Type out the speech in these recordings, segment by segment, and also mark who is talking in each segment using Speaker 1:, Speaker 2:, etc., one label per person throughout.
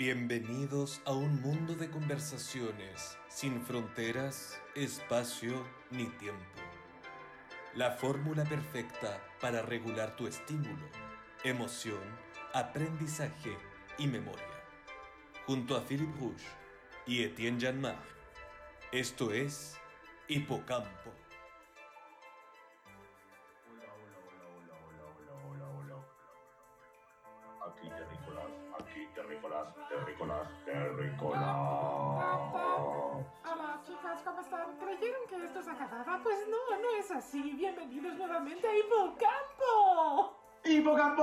Speaker 1: Bienvenidos a un mundo de conversaciones sin fronteras, espacio ni tiempo. La fórmula perfecta para regular tu estímulo, emoción, aprendizaje y memoria. Junto a Philip Rouge y Etienne Janmar. Esto es Hipocampo.
Speaker 2: Así. Bienvenidos nuevamente a Hipocampo.
Speaker 3: ¡Hipocampo!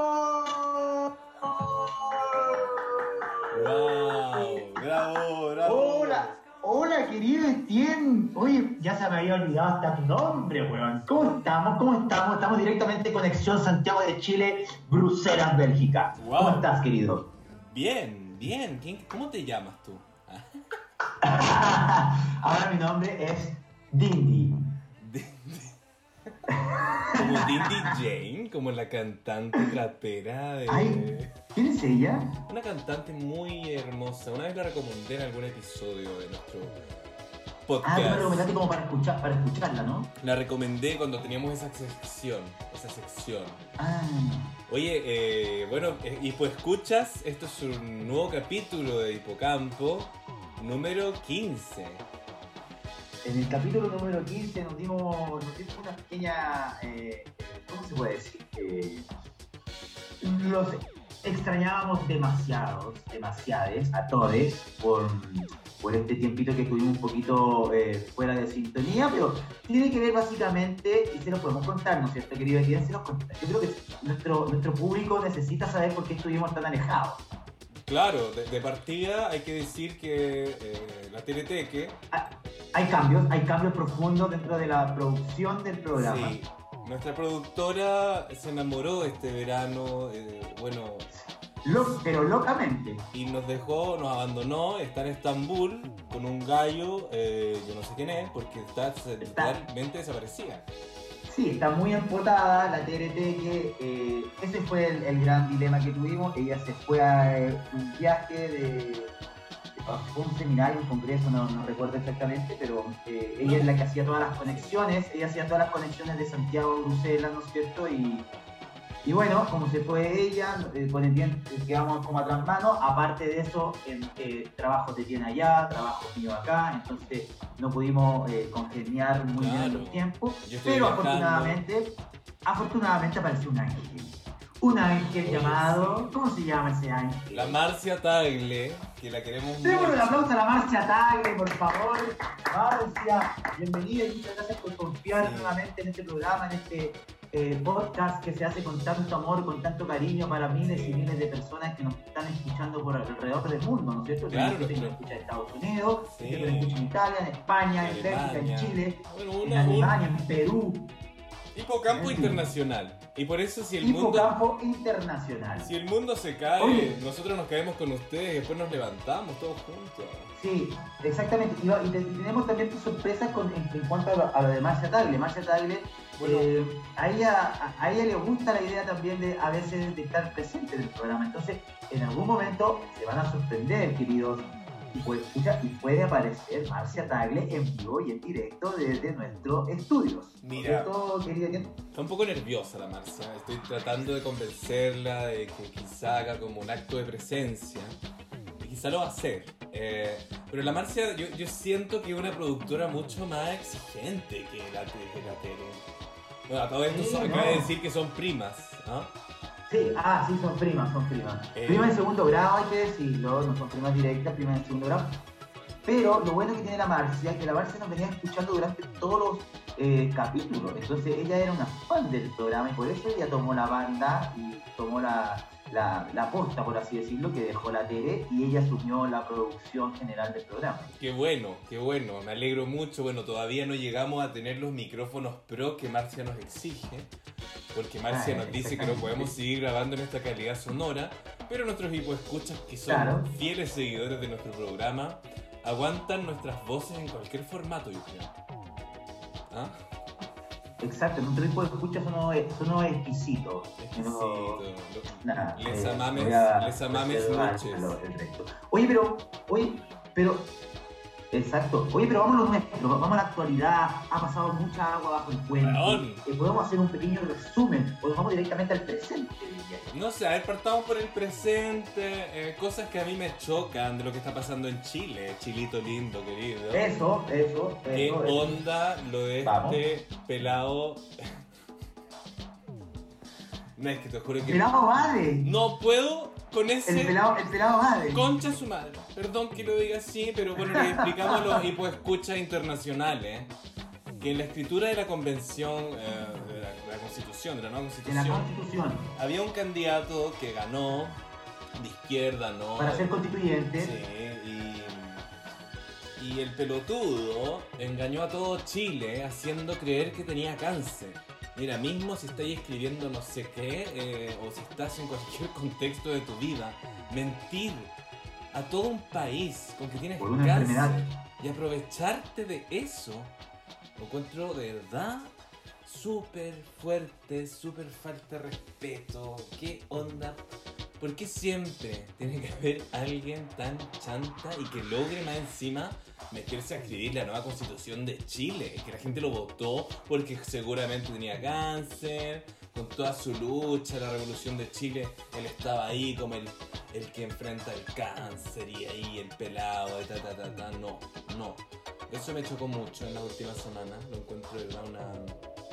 Speaker 1: ¡Wow! ¡Bravo, bravo!
Speaker 3: Hola, hola querido Etienne. Oye, ya se me había olvidado hasta tu nombre, weón. ¿Cómo estamos? ¿Cómo estamos? Estamos directamente en conexión Santiago de Chile, Bruselas, Bélgica.
Speaker 1: Wow.
Speaker 3: ¿Cómo estás, querido?
Speaker 1: Bien, bien. ¿Quién- ¿Cómo te llamas tú?
Speaker 3: Ahora mi nombre es Dindy.
Speaker 1: Como Dindy Jane, como la cantante trapera de...
Speaker 3: Ay, ¿quién es ella?
Speaker 1: Una cantante muy hermosa. Una vez la recomendé en algún episodio de nuestro
Speaker 3: Ah, tú me
Speaker 1: podcast.
Speaker 3: recomendaste como para, escuchar, para escucharla, ¿no?
Speaker 1: La recomendé cuando teníamos esa sección. Esa sección.
Speaker 3: Ah,
Speaker 1: Oye, eh, bueno, eh, y pues escuchas, esto es un nuevo capítulo de Hipocampo, número 15.
Speaker 3: En el capítulo número 15 nos dimos, nos dimos una pequeña, eh, ¿cómo se puede decir? Eh, los extrañábamos demasiados, demasiades, a todos, por, por este tiempito que estuvimos un poquito eh, fuera de sintonía, pero tiene que ver básicamente, y se lo podemos contar, ¿no es cierto, querido? Se los contar. Yo creo que nuestro, nuestro público necesita saber por qué estuvimos tan alejados.
Speaker 1: Claro, de, de partida hay que decir que eh, la Teleteque,
Speaker 3: Ah, Hay cambios, hay cambios profundos dentro de la producción del programa.
Speaker 1: sí, nuestra productora se enamoró este verano, eh, bueno,
Speaker 3: Lo- pero locamente.
Speaker 1: y nos dejó, nos abandonó, está en Estambul con un gallo, eh, yo no sé quién es, porque está,
Speaker 3: Está-
Speaker 1: totalmente desaparecida.
Speaker 3: Sí, está muy empotada la TRT que eh, ese fue el, gran dilema que tuvimos. Ella se fue a eh, un viaje de, fue un seminario, un congreso, no, recuerdo exactamente, pero eh, ella es la que hacía todas las conexiones, ella hacía todas las conexiones de Santiago Bruselas, ¿no es cierto? Y, y bueno, como se fue ella, eh, con el tiempo quedamos como atrás mano, aparte de eso, eh, trabajos de tiene allá, trabajos mío acá, entonces no pudimos eh, congeniar muy bien los tiempos, pero
Speaker 1: viajando.
Speaker 3: afortunadamente, afortunadamente apareció un ángel. Un ángel llamado, ¿cómo se llama ese ángel?
Speaker 1: La Marcia Tagle, que la queremos
Speaker 3: Démosle un
Speaker 1: mucho.
Speaker 3: aplauso a la Marcia Tagle, por favor. Marcia, bienvenida y muchas gracias por confiar
Speaker 1: Sí.
Speaker 3: nuevamente en este programa, en este eh, podcast que se hace con tanto amor, con tanto cariño para miles y miles de personas que nos están escuchando por alrededor del mundo, ¿no es cierto?
Speaker 1: Claro,
Speaker 3: gente que nos escucha en Estados Unidos,
Speaker 1: Sí.
Speaker 3: gente que nos escucha en Italia, en España, en Bélgica, en. Chile,
Speaker 1: Bueno,
Speaker 3: en
Speaker 1: una,
Speaker 3: Alemania, en Perú,
Speaker 1: hipocampo internacional. Y por eso si el mundo
Speaker 3: Hipocampo Internacional.
Speaker 1: si el mundo se cae,
Speaker 3: Oye.
Speaker 1: nosotros nos caemos con ustedes y después nos levantamos todos juntos.
Speaker 3: Sí, exactamente. Y, va- y te- y tenemos también sorpresas con, en, en cuanto a lo, a lo de Marcia Tagle. Marcia Tagle,
Speaker 1: Bueno.
Speaker 3: eh, a, ella, a, a ella le gusta la idea también de a veces de estar presente en el programa. Entonces, en algún momento se van a sorprender, queridos. Y puede, y puede aparecer Marcia Tagle en vivo y en directo desde nuestros estudios. ¿No es
Speaker 1: Mira.
Speaker 3: Jen?
Speaker 1: Está un poco nerviosa la Marcia. Estoy tratando de convencerla de que quizá haga como un acto de presencia. Quizá lo va a hacer. Eh, pero la Marcia, yo, yo siento que es una productora mucho más exigente que la, que la Tere. Bueno, a todo esto
Speaker 3: Sí, no.
Speaker 1: acaba de decir que son primas. ¿no?
Speaker 3: Sí, ah, sí, son primas, son primas.
Speaker 1: Eh.
Speaker 3: Primas en segundo grado, hay que decirlo, no son primas directas, primas en segundo grado. Pero lo bueno que tiene la Marcia es que la Marcia nos venía escuchando durante todos los eh, capítulos. Entonces ella era una fan del programa y por eso ella tomó la banda y tomó la, la, la posta, por así decirlo, que dejó la tele y ella asumió la producción general del programa.
Speaker 1: Qué bueno, qué bueno, me alegro mucho. Bueno, todavía no llegamos a tener los micrófonos pro que Marcia nos exige, porque Marcia
Speaker 3: Ah,
Speaker 1: nos dice que no podemos seguir grabando en esta calidad sonora, pero nuestros escuchas que son
Speaker 3: Claro.
Speaker 1: fieles seguidores de nuestro programa aguantan nuestras voces en cualquier formato, yo creo. ¿Ah?
Speaker 3: Exacto, nuestro tipo de escucha son unos, exquisitos.
Speaker 1: Exquisito.
Speaker 3: Nada,
Speaker 1: Les
Speaker 3: eh,
Speaker 1: amames- les amames noches.
Speaker 3: Oye, pero, oye, pero, exacto. Oye, pero vamos a lo nuestro, vamos a la actualidad. Ha pasado mucha agua bajo el puente. Eh, podemos hacer un pequeño resumen o nos vamos directamente al presente.
Speaker 1: No sé, a ver, partamos por el presente, eh, cosas que a mí me chocan de lo que está pasando en Chile, Chilito lindo, querido.
Speaker 3: Eso, eso,
Speaker 1: ¿Qué
Speaker 3: eso. eso.
Speaker 1: onda lo de
Speaker 3: Vamos.
Speaker 1: este pelado? No, es que te juro que
Speaker 3: pelado vale.
Speaker 1: no puedo con
Speaker 3: El
Speaker 1: ese
Speaker 3: pelado, el pelado vale.
Speaker 1: concha su madre. Perdón que lo diga así, pero bueno, le explicamos a los hipoescuchas internacionales que en la escritura de la convención, eh, de, la, de la constitución, de la nueva
Speaker 3: la
Speaker 1: constitución,
Speaker 3: constitución,
Speaker 1: había un candidato que ganó de izquierda, ¿no?
Speaker 3: para ser constituyente,
Speaker 1: Sí, y, y el pelotudo engañó a todo Chile haciendo creer que tenía cáncer. Mira, mismo si estáis escribiendo no sé qué, eh, o si estás en cualquier contexto de tu vida, mentir a todo un país con que tienes cáncer y aprovecharte de eso, lo encuentro de verdad súper fuerte, súper falta de respeto. ¿Qué onda? ¿Por qué siempre tiene que haber alguien tan chanta y que logre más encima meterse a escribir la nueva constitución de Chile? Que la gente lo votó porque seguramente tenía cáncer, con toda su lucha, la revolución de Chile, él estaba ahí como el, el que enfrenta el cáncer y ahí el pelado, y ta ta ta ta. No, no. Eso me chocó mucho en las últimas semanas. Lo encuentro de verdad una.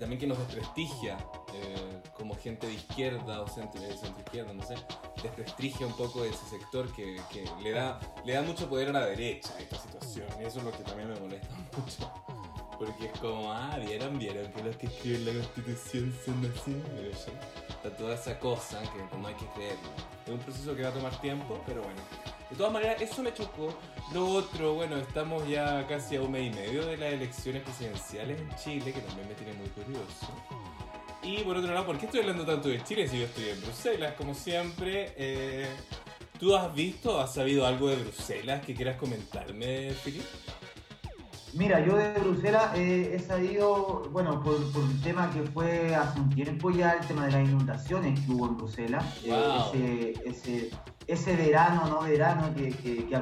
Speaker 1: También que nos desprestigia eh, como gente de izquierda o centro, eh, izquierda, no sé. Desprestigia un poco ese sector que, que le, da, le da mucho poder a la derecha esta situación. Y eso es lo que también me molesta mucho. Porque es como, ah, vieron, vieron que los que escriben la constitución son así. Está toda esa cosa que no hay que creerlo. Es un proceso que va a tomar tiempo, pero bueno. De todas maneras, eso me chocó. Lo otro, bueno, estamos ya casi a un mes y medio de las elecciones presidenciales en Chile, que también me tiene muy curioso. Y por otro lado, ¿por qué estoy hablando tanto de Chile si yo estoy en Bruselas, como siempre? Eh, ¿Tú has visto, has sabido algo de Bruselas que quieras comentarme, Filipe?
Speaker 3: Mira, yo de Bruselas eh, he sabido, bueno, por, por un tema que fue hace un tiempo ya, el tema de las inundaciones que hubo en Bruselas. Eh, ese, ese, ese verano, no verano, que, que, que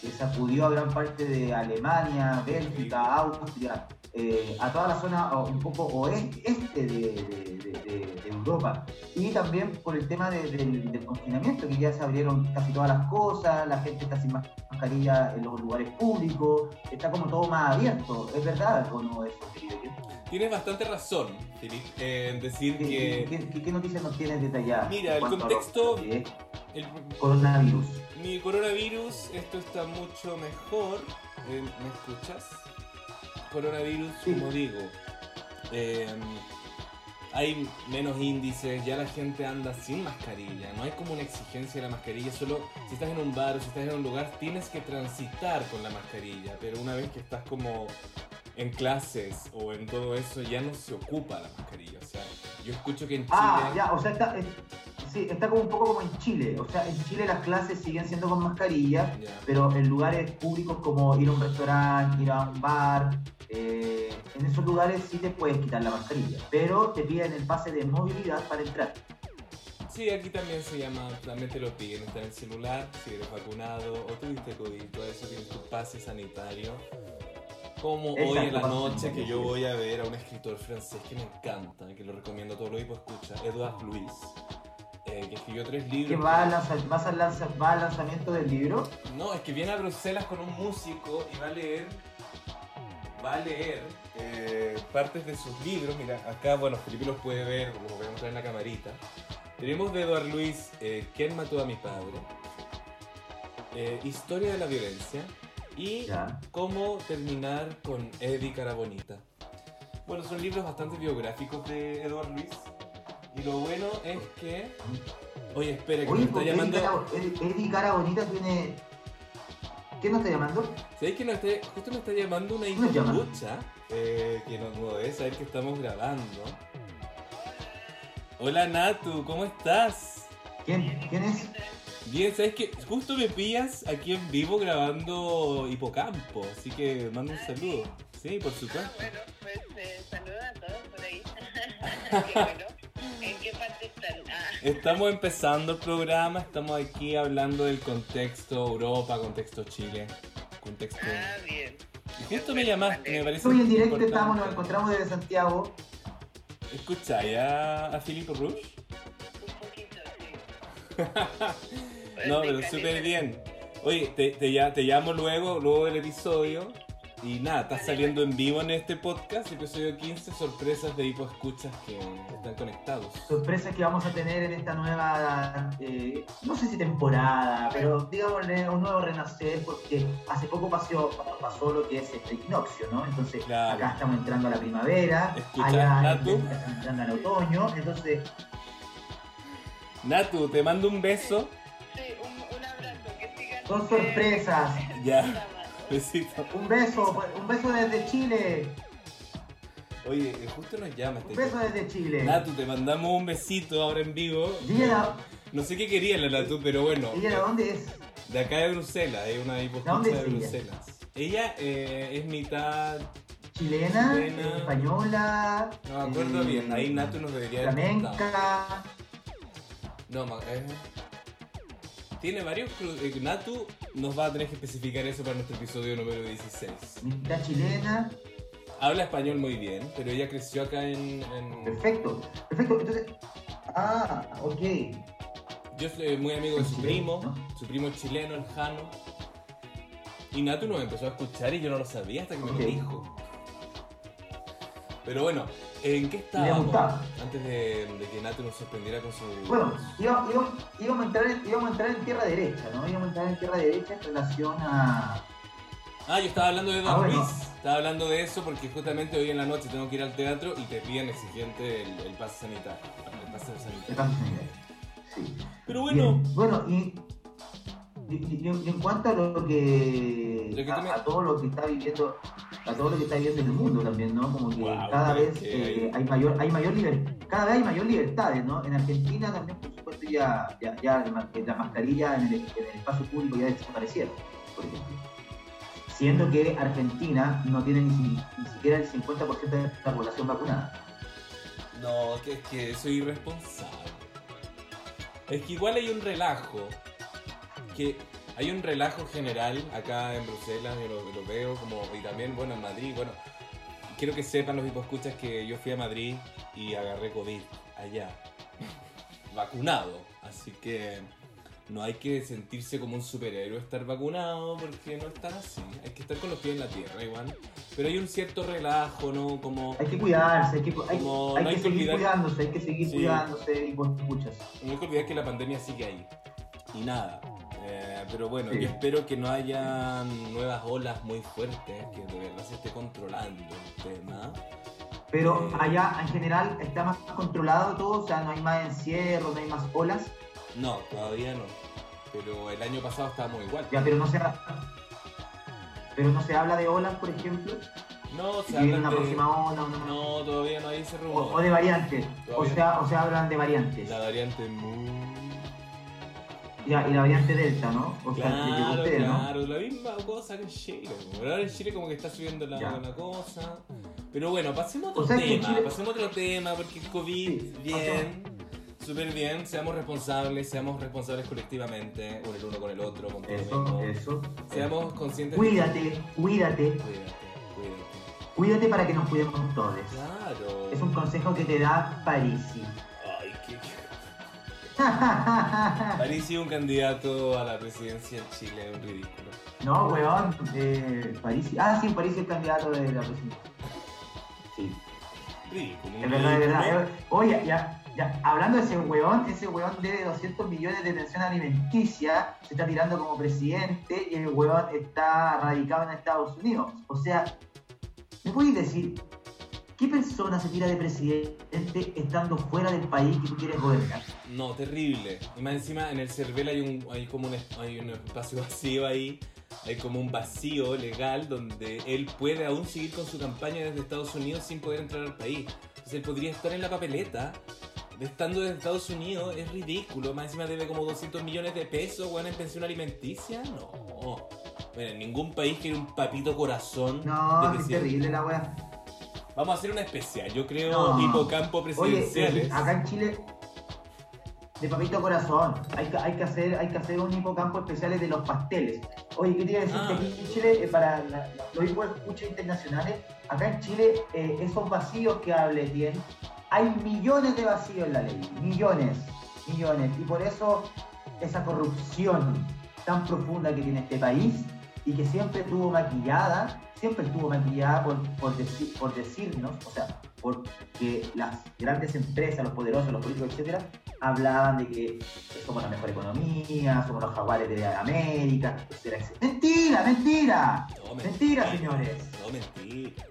Speaker 3: que sacudió a gran parte de Alemania, Bélgica, Austria, eh, a toda la zona un poco oeste este de, de- de- de- Europa. Y también por el tema de- del, del confinamiento, que ya se abrieron casi todas las cosas, la gente está sin mascarilla en los lugares públicos, está como todo más abierto. ¿Es verdad o no eso, querido?
Speaker 1: Tienes bastante razón, Filipe, en decir
Speaker 3: ¿Qué,
Speaker 1: que
Speaker 3: qué- qué- qué noticias nos tienes detalladas?
Speaker 1: Mira, el contexto-
Speaker 3: es
Speaker 1: el,
Speaker 3: coronavirus.
Speaker 1: Mi coronavirus, esto está mucho mejor. Eh, ¿Me escuchas? Coronavirus,
Speaker 3: Sí.
Speaker 1: como digo. eh, hay menos índices, ya la gente anda sin mascarilla. No hay como una exigencia de la mascarilla. Solo si estás en un bar o si estás en un lugar, tienes que transitar con la mascarilla. Pero una vez que estás como en clases o en todo eso, ya no se ocupa la mascarilla. O sea, yo escucho que en Chile.
Speaker 3: Ah, ya, o sea, está, es- sí, está como un poco como en Chile. O sea, en Chile las clases siguen siendo con mascarilla, pero en lugares públicos como ir a un restaurante, ir a un bar, eh, en esos lugares sí te puedes quitar la mascarilla, pero te piden el pase de movilidad para entrar.
Speaker 1: Sí, aquí también se llama, también te lo piden, está en el celular, si eres vacunado o tuviste COVID, todo eso tienes tu pase sanitario. Como hoy en la noche que yo voy a ver a un escritor francés que me encanta, que lo recomiendo a todos los escucha, Edouard Louis, eh, que escribió tres
Speaker 3: ¿Que
Speaker 1: libros.
Speaker 3: va al, lanza- vas al, lanza- va al lanzamiento del libro?
Speaker 1: No, es que viene a Bruselas con un músico y va a leer, va a leer eh, partes de sus libros. Mira, acá, bueno, Felipe los puede ver, los voy a mostrar en la camarita. Tenemos de Eduard Luis, eh, ¿Quién mató a mi padre? Eh, Historia de la violencia y
Speaker 3: Ya.
Speaker 1: Cómo terminar con Eddie Carabonita. Bueno, son libros bastante biográficos de Eduard Luis. Y lo bueno es que... Oye, espera, que me
Speaker 3: Oye,
Speaker 1: está
Speaker 3: porque Eddie
Speaker 1: llamando...
Speaker 3: Cara- Eddie- Eddie Cara Bonita tiene... ¿Quién nos está llamando?
Speaker 1: ¿Sabéis que nos está, justo me está llamando una
Speaker 3: ¿Quién nos
Speaker 1: escucha eh, que no, no debe saber que estamos grabando? Hola Natu, ¿cómo estás?
Speaker 3: ¿Quién, ¿Quién es?
Speaker 1: Bien, ¿sabes que Justo me pillas aquí en vivo grabando Hipocampo, así que mando un saludo. Sí, por supuesto.
Speaker 4: Bueno, pues eh, saludos a Qué bueno. ¿En qué parte están? Ah,
Speaker 1: Estamos empezando el programa, estamos aquí hablando del contexto Europa, contexto Chile, contexto...
Speaker 4: ah, bien.
Speaker 1: Y justo me llamaste, me parece
Speaker 3: Hoy en directo
Speaker 1: importante.
Speaker 3: estamos, nos encontramos desde Santiago.
Speaker 1: ¿Escucháis a, a Filipe Rush?
Speaker 4: Un poquito, sí.
Speaker 1: No, pero súper bien. Oye, te, te, llamo luego, luego del episodio. Y nada, estás saliendo en vivo en este podcast, episodio 15, sorpresas de hipo escuchas que están conectados.
Speaker 3: Sorpresas que vamos a tener en esta nueva, eh, no sé si temporada, pero digámosle un nuevo renacer, porque hace poco pasó, pasó lo que es este equinoccio, ¿no? Entonces,
Speaker 1: Claro.
Speaker 3: acá estamos entrando a la primavera,
Speaker 1: Escucha,
Speaker 3: allá
Speaker 1: Natu.
Speaker 3: estamos entrando al otoño, entonces,
Speaker 1: Natu, te mando un beso.
Speaker 4: Sí, un, un abrazo. Que sigan.
Speaker 3: son sorpresas.
Speaker 1: Ya, besito.
Speaker 3: Un beso, un beso desde Chile,
Speaker 1: Oye, eh, justo nos llama
Speaker 3: un
Speaker 1: este
Speaker 3: beso desde Chile.
Speaker 1: Natu, te mandamos un besito ahora en vivo.
Speaker 3: Dile la-
Speaker 1: No sé qué quería la Natu, pero bueno.
Speaker 3: dile la dónde es.
Speaker 1: De acá de Bruselas, es una hiposcucha
Speaker 3: ¿Dónde
Speaker 1: de
Speaker 3: es ella?
Speaker 1: Bruselas. Ella eh, es mitad.
Speaker 3: Chilena,
Speaker 1: Chilena.
Speaker 3: española,
Speaker 1: No me acuerdo
Speaker 3: eh,
Speaker 1: bien, ahí Natu nos debería haber
Speaker 3: flamenca,
Speaker 1: No, ma- eh, Tiene varios. eh, Natu nos va a tener que especificar eso para nuestro episodio número 16.
Speaker 3: mitad chilena.
Speaker 1: Habla español muy bien, pero ella creció acá en. en-
Speaker 3: Perfecto, perfecto. Entonces, ah, ok.
Speaker 1: Yo soy muy amigo de su
Speaker 3: Chileno,
Speaker 1: primo,
Speaker 3: ¿no?
Speaker 1: su primo chileno, el Jano. Y Natu nos empezó a escuchar y yo no lo sabía hasta que me lo dijo. Pero bueno, ¿en qué estábamos? Antes de, de que Natu nos sorprendiera con su.
Speaker 3: Bueno, íbamos, a entrar en, a entrar en tierra derecha, ¿no? Íbamos a entrar en tierra derecha en relación a.
Speaker 1: Ah, yo estaba hablando de Don
Speaker 3: Ah, bueno.
Speaker 1: Luis. Estaba hablando de eso porque justamente hoy en la noche tengo que ir al teatro y te piden exigente el, el pase sanitario. El pase
Speaker 3: el
Speaker 1: sanitario.
Speaker 3: cambio sanitario. Sí.
Speaker 1: Pero bueno,
Speaker 3: Bien, bueno, y, y- y- y en cuanto a lo que, a, todo lo que está viviendo, a todo lo que está viviendo el mundo también, ¿no? Como que
Speaker 1: Wow,
Speaker 3: cada vez
Speaker 1: que
Speaker 3: eh,
Speaker 1: hay-
Speaker 3: mayor, hay mayor liber- cada vez hay mayor libertades, ¿no? En Argentina también, por supuesto, ya, ya, ya la ma- la mascarilla en el, en el espacio público ya desaparecieron, por ejemplo. Siendo que Argentina no tiene ni, ni siquiera el 50% de la población vacunada.
Speaker 1: no, que es que soy irresponsable. Es que igual hay un relajo. Que hay un relajo general acá en Bruselas, yo lo, lo veo como. Y también, bueno, en Madrid, bueno. Quiero que sepan los hiposcuchas que yo fui a Madrid y agarré COVID allá. Vacunado. Así que no hay que sentirse como un superhéroe estar vacunado porque no es tan así. Hay que estar con los pies en la tierra igual. Pero hay un cierto relajo, ¿no? Como
Speaker 3: Hay que cuidarse, hay que, hay,
Speaker 1: Como
Speaker 3: hay
Speaker 1: no hay
Speaker 3: que
Speaker 1: que
Speaker 3: seguir
Speaker 1: olvidar-
Speaker 3: cuidándose, hay que seguir
Speaker 1: Sí.
Speaker 3: cuidándose y vos escuchas.
Speaker 1: No hay que olvidar que la pandemia sigue ahí. Y nada. Eh, pero bueno,
Speaker 3: Sí.
Speaker 1: yo espero que no haya nuevas olas muy fuertes, que de verdad se esté controlando el tema.
Speaker 3: Pero
Speaker 1: Eh.
Speaker 3: allá en general está más controlado todo, o sea, no hay más encierro, no hay más olas,
Speaker 1: No, todavía no. Pero el año pasado estábamos igual.
Speaker 3: ya, pero no se pero no se habla de olas, por ejemplo,
Speaker 1: No, se habla
Speaker 3: una
Speaker 1: de...
Speaker 3: próxima ola o no,
Speaker 1: todavía no hay ese rumor.
Speaker 3: o de variantes, o sea, o sea, hablan de variantes,
Speaker 1: La variante muy...
Speaker 3: ya, y la variante delta, ¿no? O sea, que llegó
Speaker 1: Claro,
Speaker 3: ¿no?
Speaker 1: claro, la misma cosa que en Chile. Pero ahora en Chile como que está subiendo la,
Speaker 3: Ya.
Speaker 1: la cosa. Pero bueno, pasemos a otro
Speaker 3: O sea
Speaker 1: tema,
Speaker 3: Chile-
Speaker 1: pasemos a otro tema, porque el COVID,
Speaker 3: Sí,
Speaker 1: bien, súper bien, seamos responsables, seamos responsables colectivamente, con el uno con el otro, con todo
Speaker 3: Eso, eso.
Speaker 1: Seamos conscientes
Speaker 3: Cuídate, cuídate.
Speaker 1: Cuídate, cuídate.
Speaker 3: cuídate para que nos cuidemos todos.
Speaker 1: Claro.
Speaker 3: Es un consejo que te da Parisi.
Speaker 1: París un candidato a la presidencia en Chile, un ridículo.
Speaker 3: no, weón, eh, Parisi. Ah, sí, Parisi es candidato de la presidencia. Sí.
Speaker 1: Ridículo.
Speaker 3: Es verdad, es verdad. Oye, ya, ya, hablando de ese weón, ese weón debe 200 millones de pensión alimenticia, se está tirando como presidente y el weón está radicado en Estados Unidos. O sea, ¿me puedes decir qué persona se tira de presidente estando fuera del país que tú quieres gobernar?
Speaker 1: No, terrible. Y más encima en el CERVEL hay, un, hay como un, hay un espacio vacío ahí, hay como un vacío legal donde él puede aún seguir con su campaña desde Estados Unidos sin poder entrar al país. Entonces él podría estar en la papeleta, estando desde Estados Unidos, es ridículo. Más encima debe como 200 millones de pesos, weón, en pensión alimenticia. No. Bueno, en ningún país quiere un papito corazón
Speaker 3: No, es terrible la weá.
Speaker 1: Vamos a hacer una especial, yo creo,
Speaker 3: No.
Speaker 1: hipocampo
Speaker 3: Oye,
Speaker 1: presidenciales.
Speaker 3: eh, acá en Chile, de papito corazón, hay que, hay que, hacer, hay que hacer un hipocampo especial de los pasteles. Oye, ¿qué te iba a decir?
Speaker 1: Ah.
Speaker 3: Que aquí en Chile, eh, para la- los escuchas internacionales, acá en Chile, eh, esos vacíos que hable bien, hay millones de vacíos en la ley, millones, millones. Y por eso esa corrupción tan profunda que tiene este país y que siempre estuvo maquillada, siempre estuvo maquillada por, por, deci- por decirnos, o sea, porque las grandes empresas, los poderosos, los políticos, etcétera, hablaban de que somos la mejor economía, somos los jaguares de América, etcétera, etcétera. ¡Mentira, mentira!
Speaker 1: No,
Speaker 3: Mentira, señores.
Speaker 1: No, mentira.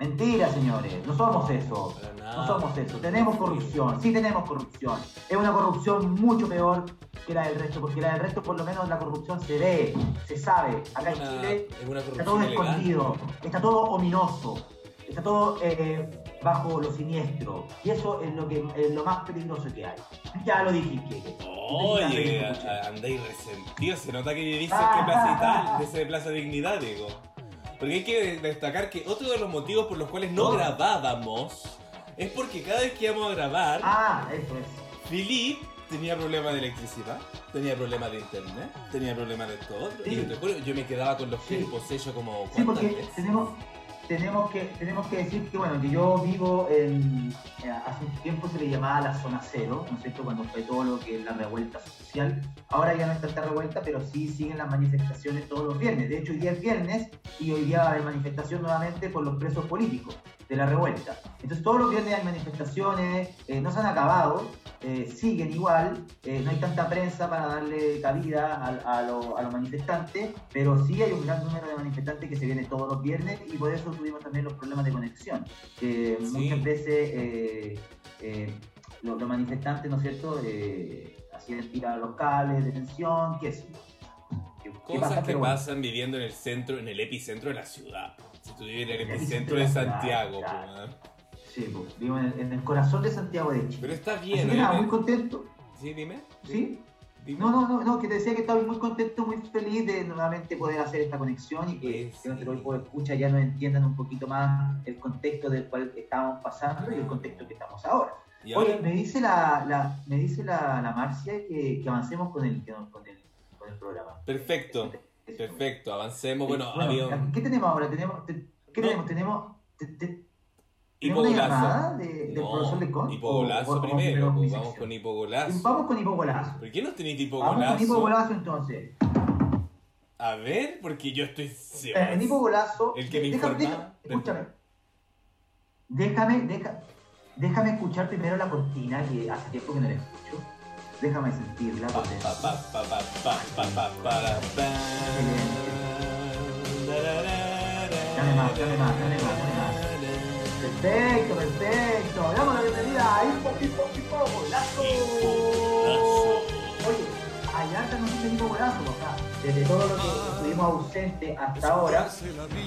Speaker 3: Mentira, señores, no somos eso. No somos eso. Tenemos corrupción, sí tenemos corrupción. Es una corrupción mucho peor que la del resto, porque la del resto por lo menos la corrupción se ve, se sabe. Acá en Chile
Speaker 1: es una
Speaker 3: está todo escondido, está todo ominoso, está todo eh, bajo lo siniestro. Y eso es lo, que, es lo más peligroso que hay. Ya lo dije, Kike.
Speaker 1: Oye, andáis resentido, se nota que vivís cerca de Plaza Italia, de ese Plaza Dignidad, digo. Porque hay que destacar que otro de los motivos por los cuales no
Speaker 3: Oh.
Speaker 1: grabábamos es porque cada vez que íbamos a grabar,
Speaker 3: Ah, eso es.
Speaker 1: Philip tenía problemas de electricidad, tenía problemas de internet, tenía problemas de todo. Y
Speaker 3: Sí.
Speaker 1: yo te juro, yo me quedaba con los
Speaker 3: Sí.
Speaker 1: en poseso como
Speaker 3: Sí, porque tenemos, tenemos, que, tenemos que decir que, bueno, que yo vivo en. eh, hace un tiempo se le llamaba la zona cero, ¿no es cierto? Cuando fue todo lo que es la revuelta social. Ahora ya no está esta revuelta, pero sí siguen las manifestaciones todos los viernes. De hecho, hoy día es viernes y hoy día haber manifestación nuevamente por los presos políticos de la revuelta. Entonces, todos los viernes hay manifestaciones, eh, no se han acabado, eh, siguen igual, eh, no hay tanta prensa para darle cabida a, a lo- a los manifestantes, pero sí hay un gran número de manifestantes que se vienen todos los viernes y por eso tuvimos también los problemas de conexión, que
Speaker 1: Sí.
Speaker 3: muchas veces los, los manifestantes, ¿no es cierto?, hacían tirar los cables de tensión, qué sé yo. ¿Qué- qué
Speaker 1: Cosas
Speaker 3: pasa?
Speaker 1: que
Speaker 3: bueno.
Speaker 1: pasan viviendo en el centro, en el epicentro de la ciudad. Si tú vives en el epicentro de Santiago,
Speaker 3: claro.
Speaker 1: pues, ¿eh?
Speaker 3: Sí, pues, vivo en el, en el corazón de Santiago de Chile.
Speaker 1: Pero está
Speaker 3: Así
Speaker 1: bien,
Speaker 3: que nada,
Speaker 1: ¿eh?
Speaker 3: muy contento.
Speaker 1: Sí, dime.
Speaker 3: ¿Sí?
Speaker 1: Dime.
Speaker 3: No, no, no, no, que te decía que estaba muy contento, muy feliz de nuevamente poder hacer esta conexión y que,
Speaker 1: Sí,
Speaker 3: nuestros
Speaker 1: sí.
Speaker 3: hijos de escucha ya nos entiendan un poquito más el contexto del cual estábamos pasando y el contexto que estamos ahora.
Speaker 1: Y ahora-
Speaker 3: Oye, me dice la, la- me dice la, la Marcia que, que avancemos con el, con el, con el programa.
Speaker 1: Perfecto, perfecto, avancemos. Bueno,
Speaker 3: Bueno,
Speaker 1: había un
Speaker 3: ¿qué tenemos ahora? ¿Tenemos, te- ¿Qué
Speaker 1: No.
Speaker 3: tenemos? ¿Tenemos, te- te- ¿tenemos una
Speaker 1: hipogolazo.
Speaker 3: llamada de, del profesor Lecon?
Speaker 1: hipogolazo
Speaker 3: ¿O- o- o
Speaker 1: primero, pues,
Speaker 3: mi
Speaker 1: vamos con hipogolazo.
Speaker 3: Vamos con hipogolazo.
Speaker 1: ¿Por qué no tenéis
Speaker 3: Vamos con
Speaker 1: hipogolazo?
Speaker 3: hipogolazo entonces.
Speaker 1: A ver, porque yo estoy
Speaker 3: Eh, el hipogolazo.
Speaker 1: El que me
Speaker 3: déjame, déjame- escúchame. Déjame, deja- déjame escuchar primero la cortina que hace tiempo que no la escucho. Déjame
Speaker 1: pa, para, pa.
Speaker 3: Dame más, dame más, dame más, dame más. Perfecto, perfecto. Damos la bienvenida a Hipo, Hipo, Hipogolazo.
Speaker 1: Hipogolazo.
Speaker 3: Oye, hay harta noticia de Hipogolazo, o sea, desde todo lo que estuvimos ausente hasta ahora.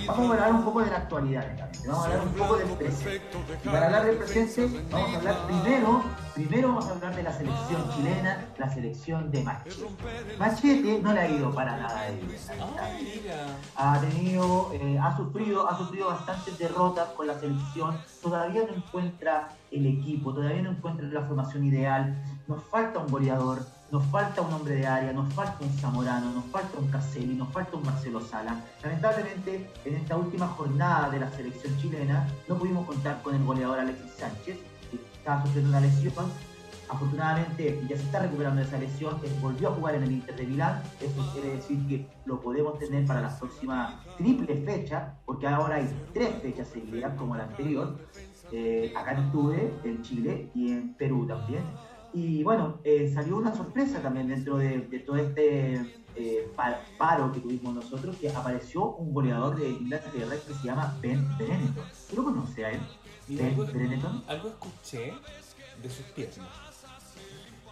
Speaker 3: Vamos a hablar un poco de la actualidad, vamos a hablar un poco del presente. Y para hablar del presente, vamos a hablar primero, primero vamos a hablar de la selección chilena, la selección de Machete. Machete no le ha ido para nada de bien. Ha tenido, eh, ha sufrido, ha sufrido bastantes derrotas con la selección, todavía no encuentra el equipo, todavía no encuentra la formación ideal, nos falta un goleador, nos falta un hombre de área, nos falta un Zamorano, nos falta un Caselli, nos falta un Marcelo Sala. Lamentablemente, en esta última jornada de la selección chilena, no pudimos contar con el goleador Alexis Sánchez, que estaba sufriendo una lesión. Afortunadamente ya se está recuperando de esa lesión, volvió a jugar en el Inter de Milán, eso quiere decir que lo podemos tener para las próximas triple fechas, porque ahora hay tres fechas seguidas como la anterior, eh, acá en octubre, en Chile y en Perú también. Y bueno, eh, salió una sorpresa también dentro de, de todo este eh, pa- paro que tuvimos nosotros, que apareció un goleador de Inglaterra que se llama Ben Benetton. ¿Tú lo conoces a él?
Speaker 1: Mira,
Speaker 3: Ben
Speaker 1: algo,
Speaker 3: Benetton.
Speaker 1: algo escuché de sus piernas.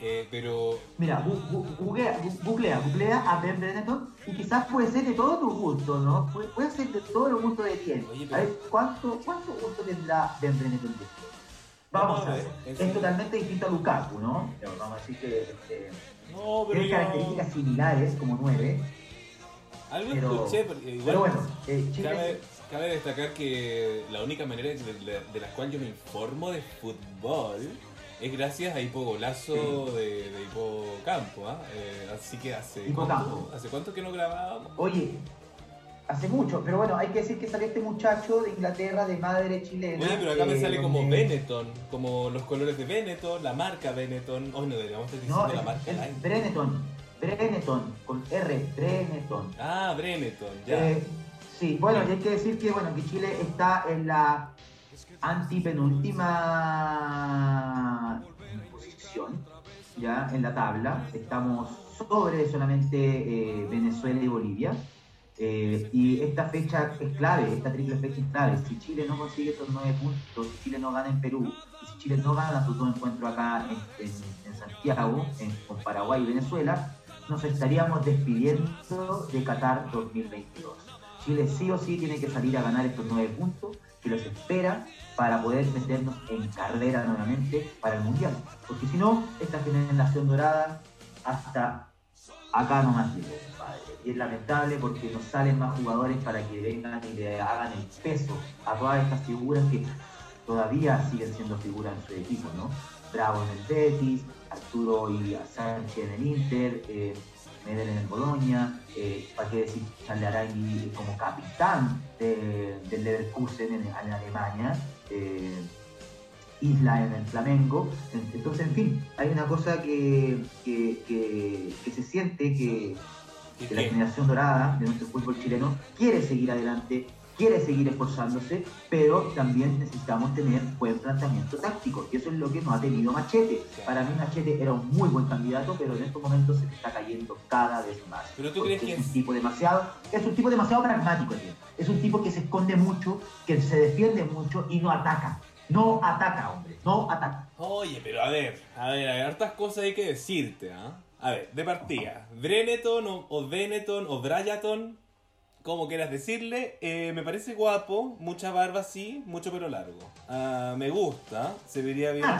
Speaker 1: Eh, pero
Speaker 3: Mira, bu- bu- googlea, bu- googlea, googlea a Ben Benetton y quizás puede ser de todo tu gusto, ¿no? Puede, puede ser de todo el gusto de ti. A ver, ¿cuánto, ¿cuánto gusto tendrá Ben Benetton de esto? Vamos a ver.
Speaker 1: en
Speaker 3: Es totalmente distinto a Lukaku, ¿no? Pero vamos a decir que
Speaker 1: No, pero
Speaker 3: tiene
Speaker 1: yo...
Speaker 3: características similares como nueve.
Speaker 1: Algo
Speaker 3: Pero-
Speaker 1: escuché, porque igual
Speaker 3: Pero bueno, eh, Chile.
Speaker 1: cabe, cabe destacar que la única manera de, de- de la cual yo me informo de fútbol es gracias a Hipogolazo
Speaker 3: Sí.
Speaker 1: de, de Hipocampo. ¿ah? Eh, así que hace
Speaker 3: Hipocampo.
Speaker 1: cuánto, ¿hace cuánto que no grabábamos?
Speaker 3: Oye, hace mucho, pero bueno, hay que decir que salió este muchacho de Inglaterra, de madre chilena.
Speaker 1: Oye, pero acá me
Speaker 3: eh,
Speaker 1: sale como
Speaker 3: donde-
Speaker 1: Benetton, como los colores de Benetton, la marca Benetton. Hoy no deberíamos estar
Speaker 3: No,
Speaker 1: diciendo la
Speaker 3: es,
Speaker 1: marca.
Speaker 3: es. Brenetton, Brenetton, con R, Brenetton.
Speaker 1: Ah, Benetton, ya.
Speaker 3: Eh, sí, bueno, y hay que decir que, bueno, que Chile está en la antipenúltima posición, ya, en la tabla. Estamos sobre solamente eh, Venezuela y Bolivia. Eh, y esta fecha es clave, esta triple fecha es clave. Si Chile no consigue estos nueve puntos, si Chile no gana en Perú, y si Chile no gana sus dos encuentros acá en, Santiago, con Paraguay y Venezuela, nos estaríamos despidiendo de Qatar 2022. Chile sí o sí tiene que salir a ganar estos nueve puntos que los espera para poder meternos en carrera nuevamente para el Mundial. Porque si no, esta generación dorada hasta acá nomás llegó, compadre. Y es lamentable porque nos salen más jugadores para que vengan y le hagan el peso a todas estas figuras que todavía siguen siendo figuras en su equipo, ¿no? Bravo en el Betis, Arturo y Sánchez en el Inter, eh, Medel en el Boloña, eh, para qué decir Charles como capitán de- del Leverkusen en, en Alemania, eh, Isla en el Flamengo. En- Entonces, en fin, hay una cosa que, que, que- que se siente que,
Speaker 1: ¿Y
Speaker 3: que la generación dorada de nuestro fútbol chileno quiere seguir adelante, quiere seguir esforzándose, pero también necesitamos tener buen planteamiento táctico, y eso es lo que nos ha tenido Machete. Para mí Machete era un muy buen candidato, pero en estos momentos se está cayendo cada vez más.
Speaker 1: ¿Pero tú
Speaker 3: Porque
Speaker 1: crees que
Speaker 3: es
Speaker 1: es-
Speaker 3: un tipo demasiado, es un tipo demasiado pragmático, tío. es un tipo que se esconde mucho, que se defiende mucho y no ataca. No ataca, hombre, no ataca.
Speaker 1: Oye, pero a ver, a ver, hay hartas cosas hay que decirte, ¿ah? A ver, de partida, Breneton o, o o Bryaton, como quieras decirle, eh, me parece guapo, mucha barba sí, mucho pelo largo. Ah, me gusta, se vería bien.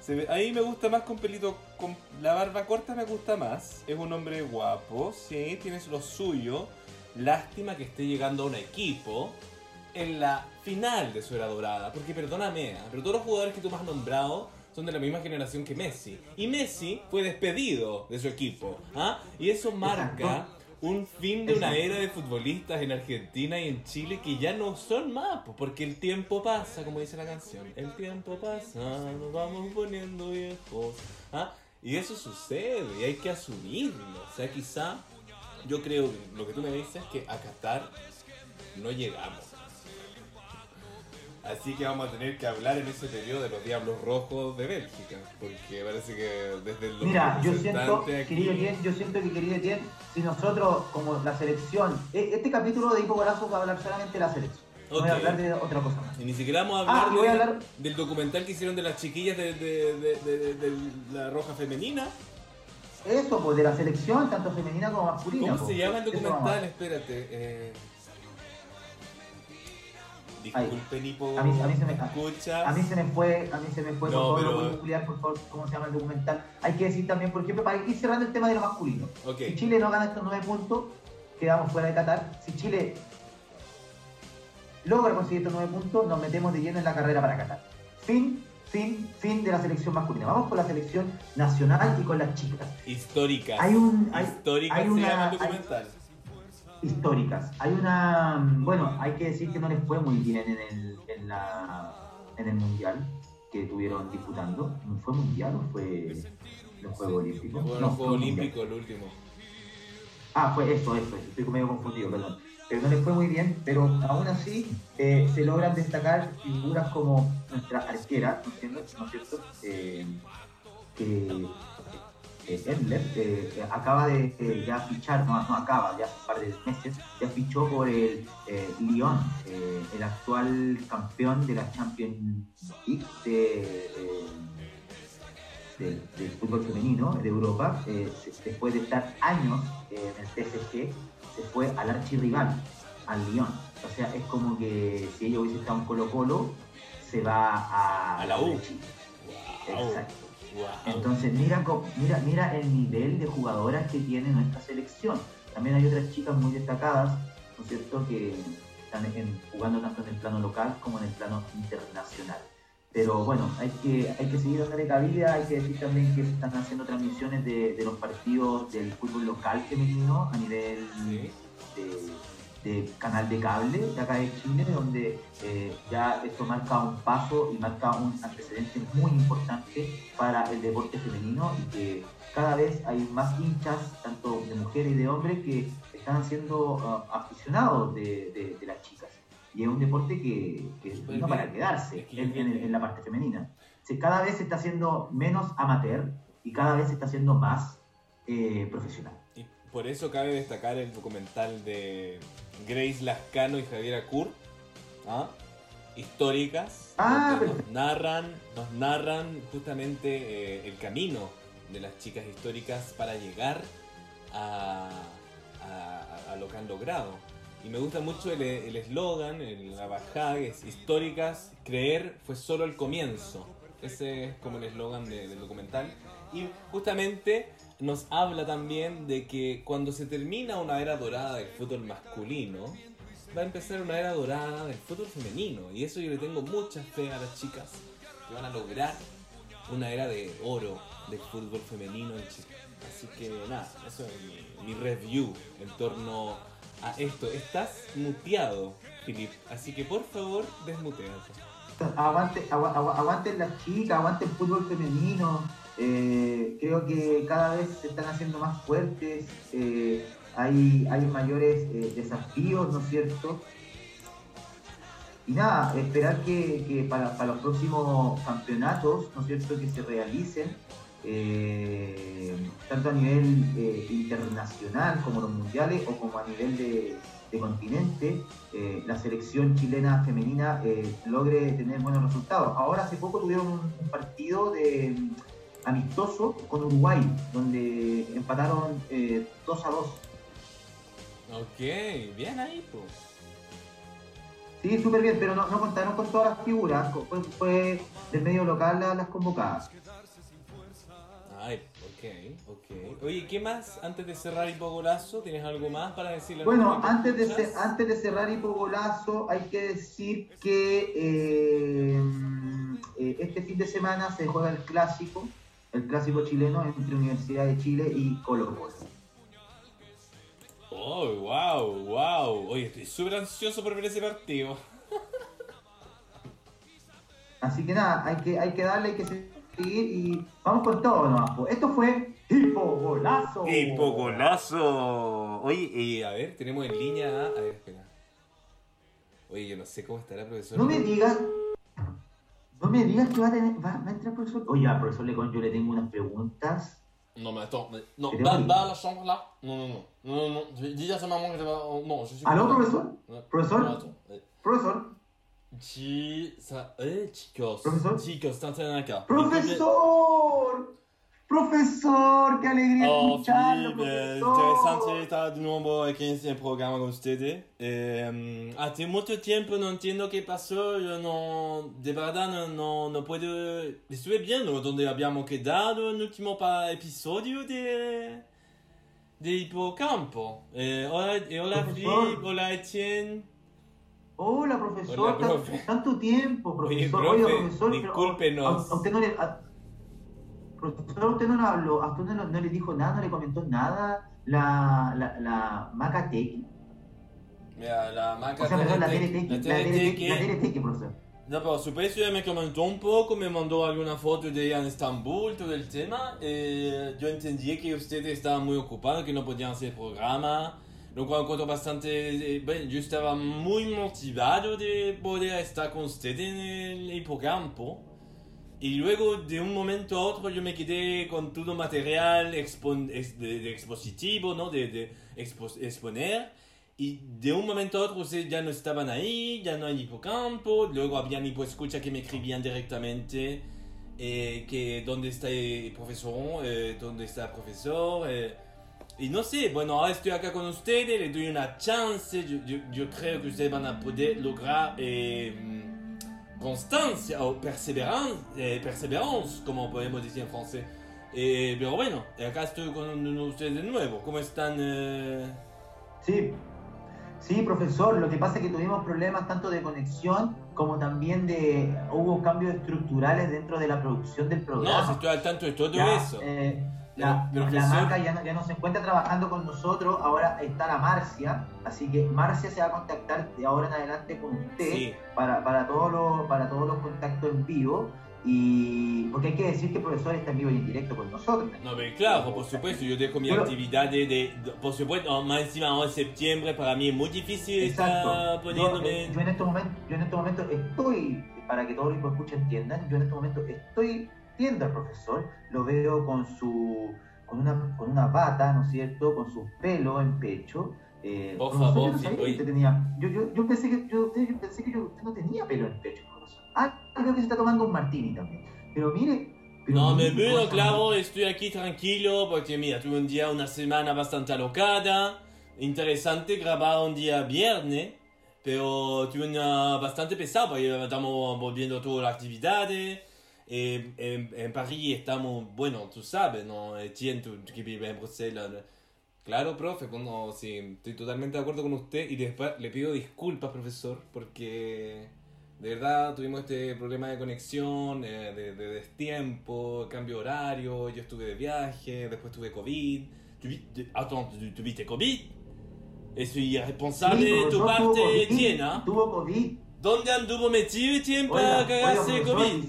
Speaker 1: Se ahí me gusta más con pelito, con la barba corta me gusta más. Es un hombre guapo, sí, tienes lo suyo. Lástima que esté llegando a un equipo en la final de su era dorada. Porque perdóname, ¿ah? pero todos los jugadores que tú me has nombrado son de la misma generación que Messi. Y Messi fue despedido de su equipo. ¿ah? Y eso marca un fin de una era de futbolistas en Argentina y en Chile que ya no son más. pues, Porque el tiempo pasa, como dice la canción. El tiempo pasa, nos vamos poniendo viejos. ¿ah? Y eso sucede y hay que asumirlo. O sea, quizá yo creo que lo que tú me dices es que a Qatar no llegamos. Así que vamos a tener que hablar en ese periodo de los Diablos Rojos de Bélgica, porque parece que desde los
Speaker 3: Mira, yo siento,
Speaker 1: aquí-
Speaker 3: querido Etienne, yo siento que querido Etienne, si nosotros, como la selección, e- este capítulo de Hipo va a hablar solamente de la selección. No voy a hablar de otra cosa más.
Speaker 1: Y ni siquiera vamos a hablar,
Speaker 3: Ah, a hablar-
Speaker 1: del documental que hicieron de las chiquillas de, de- la Roja Femenina.
Speaker 3: Eso, pues de la selección, tanto femenina como masculina.
Speaker 1: ¿Cómo
Speaker 3: pues,
Speaker 1: se llama el documental? Espérate. Eh... Disculpen, Hipo.
Speaker 3: A mí- a mí se me-
Speaker 1: ¿Escuchas?
Speaker 3: A mí se me fue, a mí se me fue,
Speaker 1: No,
Speaker 3: por favor,
Speaker 1: pero-
Speaker 3: por favor, cómo se llama el documental. Hay que decir también, por ejemplo, para ir cerrando el tema de lo masculino. Si Chile no gana estos nueve puntos, quedamos fuera de Qatar. Si Chile logra conseguir estos nueve puntos, nos metemos de lleno en la carrera para Qatar. Fin, fin, fin de la selección masculina. Vamos con la selección nacional y con las chicas.
Speaker 1: Históricas.
Speaker 3: Hay un- hay-
Speaker 1: Históricas
Speaker 3: hay
Speaker 1: se
Speaker 3: una-
Speaker 1: llama el
Speaker 3: hay-
Speaker 1: documental.
Speaker 3: Históricas. Hay una, bueno, hay que decir que no les fue muy bien en el, en la, en el mundial que estuvieron disputando. ¿Fue mundial o fue los Juegos Olímpicos?
Speaker 1: Bueno,
Speaker 3: No,
Speaker 1: Juegos. Olímpicos, el último.
Speaker 3: Ah, fue eso, eso, eso. estoy medio confundido, perdón. Pero no les fue muy bien, pero aún así eh, se logran destacar figuras como nuestra arquera, ¿no? ¿No es cierto? Eh, que eh, Endler eh, eh, acaba de eh, ya fichar, no, no acaba, ya hace un par de meses, ya fichó por el eh, Lyon, el actual campeón de la Champions League de, del, del fútbol femenino de Europa, después de estar años en el PSG, se fue al archirrival, al Lyon. O sea, es como que si ella hubiese estado en Colo Colo, se va a,
Speaker 1: A la U.
Speaker 3: Exacto.
Speaker 1: Wow.
Speaker 3: Entonces, mira, mira, mira el nivel de jugadoras que tiene nuestra selección. también hay otras chicas muy destacadas, ¿no es cierto?, que están en- jugando tanto en el plano local como en el plano internacional. Pero bueno, hay que, hay que seguir dándole cabida, hay que decir también que se están haciendo transmisiones de, de los partidos del fútbol local femenino a nivel
Speaker 1: Sí.
Speaker 3: de, de canal de cable de acá de Chile, donde eh, ya esto marca un paso y marca un antecedente muy importante para el deporte femenino y que cada vez hay más hinchas, tanto de mujeres y de hombres, que están siendo ah, aficionados de, de- de las chicas. Y es un deporte que, que vino
Speaker 1: bien,
Speaker 3: para quedarse
Speaker 1: que
Speaker 3: en, la parte femenina. Se- cada vez se está haciendo menos amateur y cada vez se está haciendo más eh, profesional.
Speaker 1: Y por eso cabe destacar el documental de Grace Lascano y Javiera Kur, ¿ah? históricas,
Speaker 3: Ah,
Speaker 1: nos narran, nos narran justamente eh, el camino de las chicas históricas para llegar a, a- a lo que han logrado. Y me gusta mucho el el eslogan, el- la bajada, que es históricas, creer fue solo el comienzo. Ese es como el eslogan de- del documental. Y justamente nos habla también de que cuando se termina una era dorada del fútbol masculino, va a empezar una era dorada del fútbol femenino. Y eso yo le tengo mucha fe a las chicas que van a lograr una era de oro del fútbol femenino en Chile. Así que nada, eso es mi, mi review en torno a esto. Estás muteado, Filip, así que por favor desmuteate.
Speaker 3: Aguante, agua- agua- aguanten las chicas, aguanten el fútbol femenino. Eh, creo que cada vez se están haciendo más fuertes. eh, hay, hay mayores eh, desafíos, ¿no es cierto? Y nada, esperar que, para, los próximos campeonatos, ¿no es cierto?, que se realicen, tanto a nivel internacional como los mundiales o como a nivel de, continente, la selección chilena femenina logre tener buenos resultados. Ahora hace poco tuvieron un, partido de amistoso con Uruguay, donde empataron eh, 2 a 2.
Speaker 1: Ok, bien ahí, pues.
Speaker 3: Sí, súper bien, pero no, no contaron con todas las figuras, fue, fue del medio local la- las convocadas.
Speaker 1: Ay, ok, ok. Oye, ¿qué más antes de cerrar Hipogolazo? ¿Tienes algo más para decirle? a
Speaker 3: Bueno, antes de, ce- antes de cerrar Hipogolazo, hay que decir que eh, eh, este fin de semana se juega el clásico, el clásico chileno entre Universidad de Chile y Colo Colo.
Speaker 1: Oh, wow, wow. Oye, estoy súper ansioso por ver ese partido.
Speaker 3: Así que nada, hay que, hay que darle, hay que seguir y vamos con todo nomás. Esto fue Hipogolazo.
Speaker 1: Hipogolazo. Oye, y a ver, tenemos en línea a... A ver, espera. Oye, yo no sé cómo estará, profesor.
Speaker 3: No me digas, no me digas que va a, tener, va, va a entrar el profesor. Oye, al profesor Lecon yo le tengo unas preguntas.
Speaker 5: Non mais attends, mais, non, va, va à la chambre là. Non, non, non, non, non, non. Dire à sa maman que oh, Non, je suis.
Speaker 3: ¿Aló,
Speaker 5: pas-
Speaker 3: profesor?
Speaker 5: Ouais.
Speaker 3: Profesor?
Speaker 5: Non, attends.
Speaker 3: Profesor,
Speaker 5: Chi, ça, eh, chicos,
Speaker 3: Profesor?
Speaker 5: chicos, están en acá.
Speaker 3: Profesor, qué alegría
Speaker 5: Oh,
Speaker 3: escucharlo,
Speaker 5: Philippe,
Speaker 3: profesor.
Speaker 5: interessante estar de nuevo aquí en este programa con ustedes. Eh, hace mucho tiempo no entiendo qué pasó, yo no, de verdad no, no, no puedo, estuve viendo donde habíamos quedado en el último episodio de, de Hipocampo. Eh, hola, hola. Philippe, hola Etienne.
Speaker 3: Hola, profesor,
Speaker 1: Hola, profe.
Speaker 3: tanto tiempo,
Speaker 1: Oye,
Speaker 3: profesor.
Speaker 1: profe,
Speaker 3: profesor, pero-
Speaker 1: discúlpenos.
Speaker 3: A, a usted no le, a- profesor, usted no le habló, a usted no, no le dijo nada, no le comentó nada la, la, la Maca Tequi.
Speaker 5: Mira, la marca
Speaker 3: O sea, perdón, la
Speaker 5: Tele-
Speaker 3: Tere Tequi,
Speaker 5: la
Speaker 3: profesor.
Speaker 5: No, pero su precio ya me comentó un poco, me mandó alguna foto de ella en Estambul, todo el tema. Eh, yo entendí que ustedes estaban muy ocupados, que no podían hacer programa, lo cual encuentro bastante... eh, bueno, yo estaba muy motivado de poder estar con ustedes en el hipocampo. Y luego de un momento a otro yo me quedé con todo material de, de expositivo, ¿no? De, de expo- exponer. Y de un momento a otro ustedes ya no estaban ahí, ya no hay hipocampo. Luego había mi escucha que me escribían directamente eh, que dónde está el profesor, eh, dónde está el profesor. eh. y no sé, bueno, ahora estoy acá con ustedes, les doy una chance. Yo, yo, yo creo que ustedes van a poder lograr... eh, constancia o perseverancia, eh, perseverance, como podemos decir en francés. Eh, pero bueno, acá estoy con ustedes de nuevo. ¿Cómo están? eh?
Speaker 3: Sí, sí, profesor. Lo que pasa es que tuvimos problemas tanto de conexión como también de hubo cambios estructurales dentro de la producción del
Speaker 1: No,
Speaker 3: programa.
Speaker 1: si estoy al tanto de todo
Speaker 3: Ya,
Speaker 1: eso.
Speaker 3: Eh, la, marca ya no, ya no se encuentra trabajando con nosotros, ahora está la Marcia, así que Marcia se va a contactar de ahora en adelante con usted
Speaker 1: Sí.
Speaker 3: para, para, todos los, para todos los contactos en vivo. Y porque hay que decir que el profesor está en vivo y en directo con nosotros.
Speaker 1: No, pero claro, por supuesto, yo dejo mi
Speaker 3: Pero-
Speaker 1: actividad de, de- Por supuesto, más encima ahora en septiembre, para mí es muy difícil estar
Speaker 3: Exacto. Yo,
Speaker 1: poniéndome...
Speaker 3: eh, yo en este momento, yo en este momento estoy, para que todos los que escuchen entiendan, yo en este momento estoy viendo al profesor, lo veo con su con una, con una bata, ¿no es cierto? Con su pelo en pecho. Eh, profesor,
Speaker 1: favor,
Speaker 3: yo no sabía que tenía. Yo, yo, yo pensé que yo, yo pensé que yo- usted no tenía pelo en pecho, profesor. Ah, creo que se está tomando un martini también. Pero mire. pero
Speaker 1: No, me veo, claro, estoy aquí tranquilo porque mira, tuve un día, una semana bastante alocada, interesante, grabado un día viernes, pero tuve una bastante pesado porque estamos volviendo todas las actividades. Eh, en, en París estamos, bueno, tú sabes, ¿no? Etienne, tú, que vives en Bruselas. ¿no? Claro, profe, bueno, sí, estoy totalmente de acuerdo con usted y después le pido disculpas, profesor, porque de verdad tuvimos este problema de conexión, eh, de, de destiempo, cambio de horario, yo estuve de viaje, después tuve COVID. Tuvi- de- Attends, ¿tu- ¿tuviste COVID? Soy irresponsable
Speaker 3: Sí,
Speaker 1: de tu parte, Etienne, ¿ah?
Speaker 3: Tuvo COVID.
Speaker 1: ¿Dónde anduvo metido Etienne para cagarse COVID?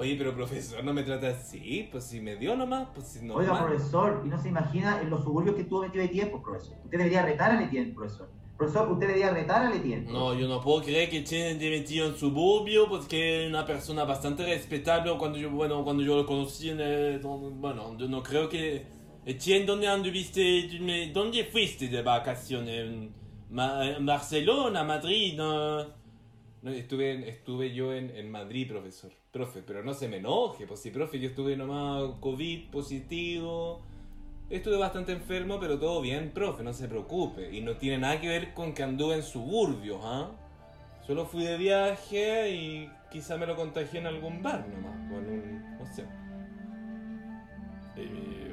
Speaker 1: Oye, pero profesor, no me trata así, pues si me dio nomás, pues si no.
Speaker 3: Oiga, profesor, y no se imagina en los suburbios que estuvo metido de tiempo, profesor. Usted debería retar a Etienne, profesor. Profesor, usted debería retar a Etienne.
Speaker 1: No, yo no puedo creer que Chen esté metido en suburbio porque es una persona bastante respetable cuando yo, bueno, cuando yo lo conocí en el, bueno, yo no creo que Etienne, ¿dónde anduviste? ¿Dónde fuiste de vacaciones? ¿En, Barcelona, Madrid? No, no, estuve, estuve yo en, en Madrid, profesor. Profe, pero no se me enoje, pues si, profe, yo estuve nomás COVID positivo. Estuve bastante enfermo, pero todo bien, profe, no se preocupe. Y no tiene nada que ver con que anduve en suburbios, ¿ah? Solo fui de viaje y quizá me lo contagié en algún bar nomás, o en un... no sé.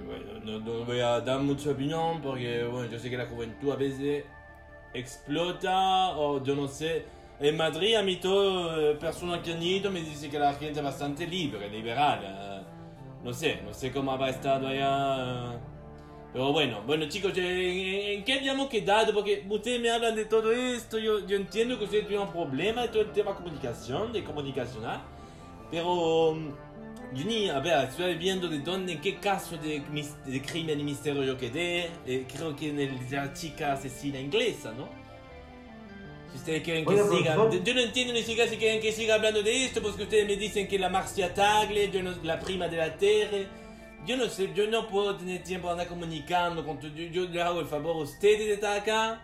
Speaker 1: Bueno, no, no voy a dar mucha opinión porque, bueno, yo sé que la juventud a veces explota o yo no sé. En Madrid a mí todo eh, personas que han ido me dice que la gente es bastante libre, liberal. eh. No sé, no sé cómo habrá estado allá. eh. Pero bueno, bueno chicos, ¿en, qué habíamos quedado? Porque ustedes me hablan de todo esto, yo, yo entiendo que ustedes tuvieron problemas de todo el tema comunicación, de comunicacional, pero mm, yo ni, a ver, estoy viendo de dónde, en qué caso de, de crimen y misterio yo quedé, eh, creo que en el de la chica asesina inglesa, ¿no? Si ustedes quieren que
Speaker 3: Oiga,
Speaker 1: siga,
Speaker 3: profesor.
Speaker 1: yo no entiendo ni siquiera si quieren que siga hablando de esto, porque ustedes me dicen que la Marcia Tagle, yo no, la prima de la Terre, yo no sé, yo no puedo tener tiempo de andar comunicando con tu, yo, yo le hago el favor a ustedes de estar acá.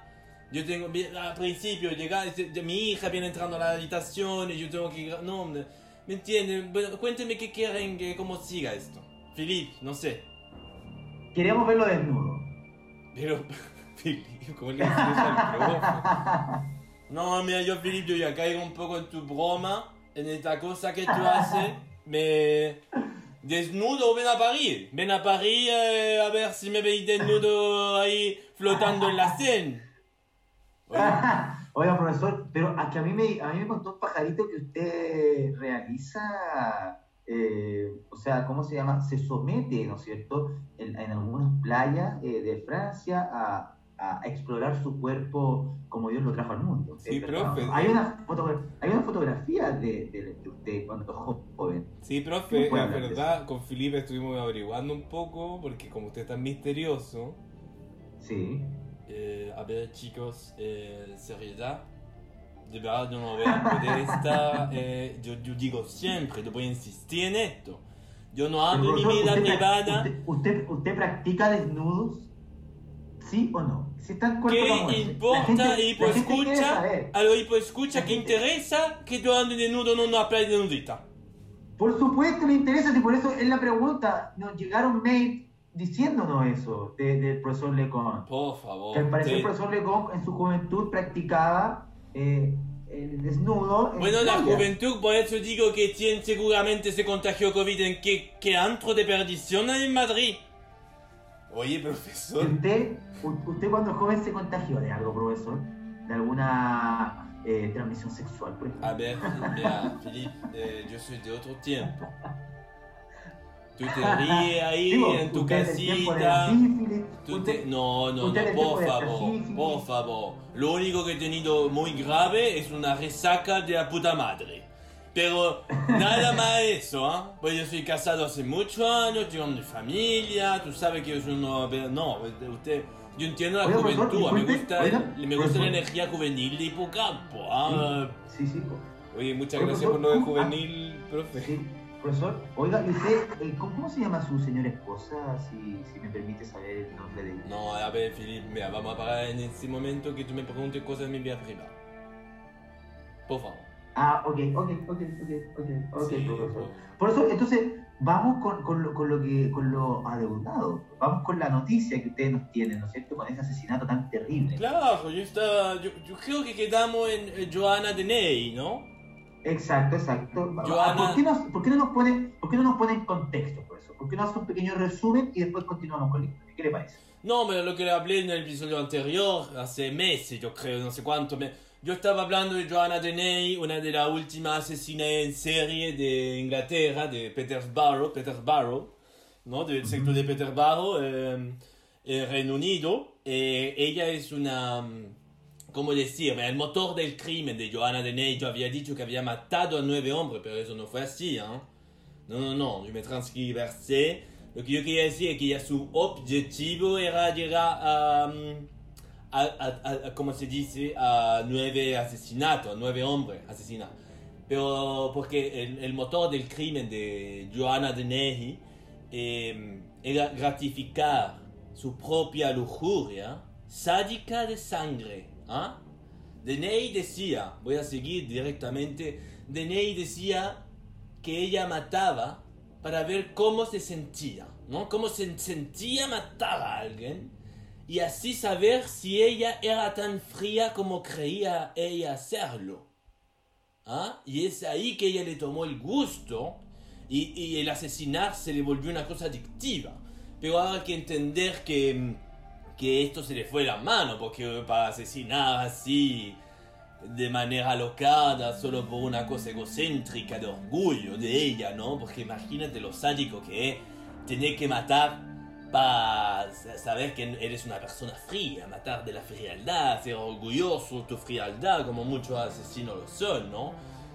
Speaker 1: Yo tengo, al principio, de- mi hija viene entrando a la habitación y yo tengo que, no, me, ¿me entienden? Bueno, cuéntenme qué quieren, que, cómo siga esto. Philip, no sé.
Speaker 3: Queríamos verlo desnudo.
Speaker 1: Pero, Philip, ¿cómo le dices al profe? No, mira, yo, Philip, yo ya caigo un poco en tu broma, en esta cosa que tú haces. Me. Desnudo, ven a París. Ven a París eh, a ver si me veis desnudo ahí flotando en la Seine.
Speaker 3: Oiga, profesor, pero a a mí me, a mí me contó un pajarito que usted realiza, eh, o sea, ¿cómo se llama? Se somete, ¿no es cierto?, en, en algunas playas eh, de Francia a, a explorar su cuerpo como Dios lo trajo al mundo.
Speaker 1: Sí,
Speaker 3: ¿Es verdad?
Speaker 1: profe.
Speaker 3: Hay una, fotogra- hay una fotografía de, de- de usted cuando jo- joven.
Speaker 1: Sí, profe,
Speaker 3: de
Speaker 1: verdad, con Felipe estuvimos averiguando un poco, porque como usted es tan misterioso,
Speaker 3: Sí.
Speaker 1: eh, a ver chicos, eh, seriedad, de verdad yo no voy a poder estar, eh, yo, yo digo siempre, yo voy a insistir en esto, yo no hablo mi vida privada,
Speaker 3: usted, usted, usted practica desnudos? ¿Sí o no? Si está en
Speaker 1: ¿qué importa
Speaker 3: gente- la
Speaker 1: hipo
Speaker 3: gente quiere
Speaker 1: escucha?
Speaker 3: saber.
Speaker 1: A lo hipo escucha que interesa que yo ande desnudo en una playa de nudita.
Speaker 3: Por supuesto le interesa, y por eso es la pregunta. Nos llegaron mail diciéndonos eso de- del profesor Lecon.
Speaker 1: Por favor.
Speaker 3: Que al parecer
Speaker 1: te-
Speaker 3: el profesor Lecon en su juventud practicaba eh, el desnudo. en
Speaker 1: Bueno, la
Speaker 3: playa.
Speaker 1: juventud, por eso digo que Tien seguramente se contagió COVID en qué, qué antro de perdición hay en Madrid. Oye,
Speaker 3: ¿Y
Speaker 1: profesor.
Speaker 3: usted, usted cuando joven se contagió de algo, profesor? ¿De alguna eh, transmisión sexual, por ejemplo?
Speaker 1: A ver, mira, Felipe, eh, yo soy de otro tiempo. Tú te ríes ahí
Speaker 3: Digo,
Speaker 1: en tu
Speaker 3: es
Speaker 1: casita.
Speaker 3: sífilis,
Speaker 1: Tú
Speaker 3: usted-
Speaker 1: te- No, no, no,
Speaker 3: es
Speaker 1: por favor, por favor. Lo único que he tenido muy grave es una resaca de la puta madre. Pero nada más eso, ¿ah? Pues yo soy casado hace muchos años, tengo mi familia, tú sabes que yo soy uno... No, usted... Yo entiendo la juventud, me
Speaker 3: disculpe,
Speaker 1: gusta, me gusta la energía juvenil de hipocampo, ¿ah?
Speaker 3: Sí, sí, po-
Speaker 1: Oye, muchas
Speaker 3: Oye,
Speaker 1: gracias por lo de
Speaker 3: ¿cómo-
Speaker 1: juvenil, profe.
Speaker 3: sí. Profesor, oiga, ¿y usted, ¿cómo, se llama su señora esposa? Si, si me permite saber el nombre de ella.
Speaker 1: No, a ver, Felipe, mira, vamos a parar en este momento que tú me preguntes cosas de mi vida privada. Por favor.
Speaker 3: Ah, ok, ok, ok, ok, ok, ok,
Speaker 1: Sí,
Speaker 3: profesor.
Speaker 1: Por
Speaker 3: eso, entonces, vamos con, con, lo, con lo que con lo adeudado. Vamos con la noticia que ustedes nos tienen, ¿no es cierto? Con ese asesinato tan terrible.
Speaker 1: Claro, yo estaba. Yo, yo creo que quedamos en Johanna Deney, ¿no?
Speaker 3: Exacto, exacto. Ah,
Speaker 1: Joana-
Speaker 3: ¿Por, qué nos- por qué no nos ponen, ¿Por qué no nos ponen contexto, profesor? ¿Por qué no hace un pequeño resumen y después continuamos con la historia? ¿Qué le parece?
Speaker 1: No, pero lo que le hablé en el episodio anterior, hace meses, yo creo, no sé cuánto. me- Yo estaba hablando de Johanna Deney, una de las últimas asesinas en serie de Inglaterra, de Peterborough, Peterborough, ¿no? Del sector de Peterborough, eh, en Reino Unido. Eh, ella es una. mm, ¿Cómo decir? El motor del crimen de Johanna Deney, yo había dicho que había matado a nueve hombres, pero eso no fue así, ¿eh? No, no, no, yo me transgiversé. Lo que yo quería decir es que ya su objetivo era llegar a, mm, a, a- a- ¿cómo se dice? A nueve asesinatos, a nueve hombres asesinados. Pero porque el, el motor del crimen de Johanna Deney eh, era gratificar su propia lujuria sádica de sangre. ¿ah? Deney decía, voy a seguir directamente, Deney decía que ella mataba para ver cómo se sentía, ¿no? Cómo se sentía matar a alguien y así saber si ella era tan fría como creía ella serlo. ¿Ah? Y es ahí que ella le tomó el gusto y, el asesinar se le volvió una cosa adictiva. Pero ahora hay que entender que, que esto se le fue la mano, porque para asesinar así de manera alocada, solo por una cosa egocéntrica de orgullo de ella, ¿no? Porque imagínate lo sádico que es tener que matar para saber que eres una persona fría, matar de la frialdad, ser orgulloso de tu frialdad, como muchos asesinos lo son, ¿no?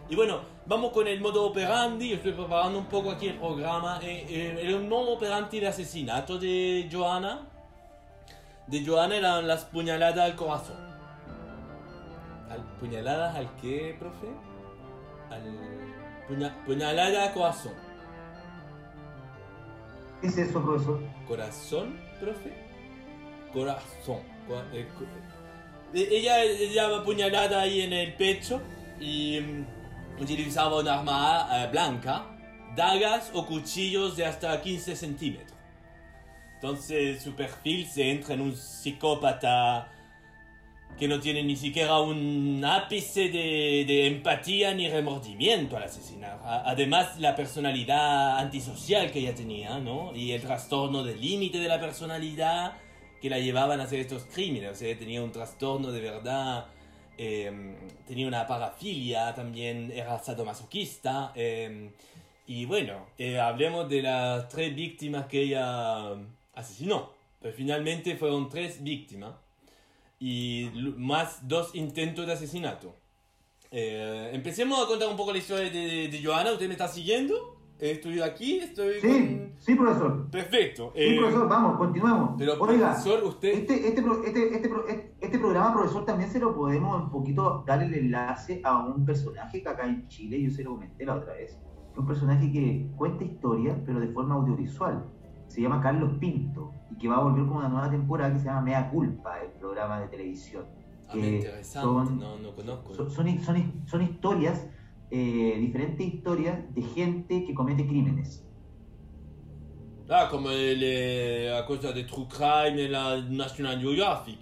Speaker 1: Y bueno, vamos con el modo operandi, estoy preparando un poco aquí el programa, eh, eh, el modo operandi de asesinato de Johanna, de Johanna eran las puñaladas al corazón. ¿Al puñaladas al qué, profe? Al puña- puñalada al corazón.
Speaker 3: ¿Qué es eso, profesor?
Speaker 1: ¿Corazón, profe? Corazón. Eh, eh, ella llevaba puñalada ahí en el pecho y mm, utilizaba una arma eh, blanca, dagas o cuchillos de hasta 15 centímetros. Entonces su perfil se entra en un psicópata que no tiene ni siquiera un ápice de, de empatía ni remordimiento al asesinar. Además, la personalidad antisocial que ella tenía, ¿no? Y el trastorno del límite de la personalidad que la llevaban a hacer estos crímenes. O sea, tenía un trastorno de verdad, eh, tenía una parafilia, también era sadomasoquista. eh, y bueno, eh, hablemos de las tres víctimas que ella asesinó. Pero finalmente fueron tres víctimas y más dos intentos de asesinato. Eh, empecemos a contar un poco la historia de, de, Johanna. ¿Usted me está siguiendo? Estoy aquí, estoy...
Speaker 3: Sí,
Speaker 1: con-
Speaker 3: sí, profesor.
Speaker 1: Perfecto.
Speaker 3: Sí,
Speaker 1: eh,
Speaker 3: profesor, vamos, continuamos.
Speaker 1: pero
Speaker 3: Oiga,
Speaker 1: profesor, usted...
Speaker 3: este, este, este, este, este- este programa, profesor, también se lo podemos un poquito dar el enlace a un personaje que acá en Chile, yo se lo comenté la otra vez, un personaje que cuenta historias, pero de forma audiovisual. Se llama Carlos Pinto y que va a volver con una nueva temporada que se llama Mea Culpa, el programa de televisión.
Speaker 1: Ah,
Speaker 3: que
Speaker 1: interesante,
Speaker 3: son-
Speaker 1: no, no conozco.
Speaker 3: Son, son, son son historias, eh, diferentes historias de gente que comete crímenes.
Speaker 1: Ah, como el, eh, la cosa de True Crime en la National Geographic.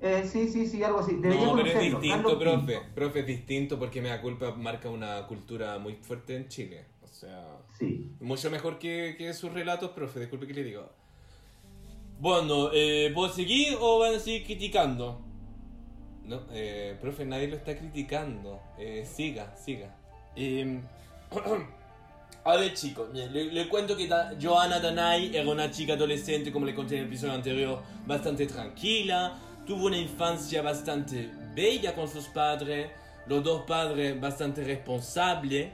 Speaker 3: Eh, sí, sí, sí, algo así. Debería
Speaker 1: No, pero es distinto, profe.
Speaker 3: Pinto.
Speaker 1: Profe, es distinto porque Mea Culpa marca una cultura muy fuerte en Chile. O sea,
Speaker 3: Sí.
Speaker 1: mucho mejor que, que sus relatos, profe. Disculpe que le digo. Bueno, eh, ¿puedo seguir o van a seguir criticando? No, eh, profe, nadie lo está criticando. Eh, siga, siga. Eh, a ver, chicos, le, le cuento que Da- Johanna Danai era una chica adolescente, como le conté en el episodio anterior, bastante tranquila. Tuvo una infancia bastante bella con sus padres. Los dos padres bastante responsables.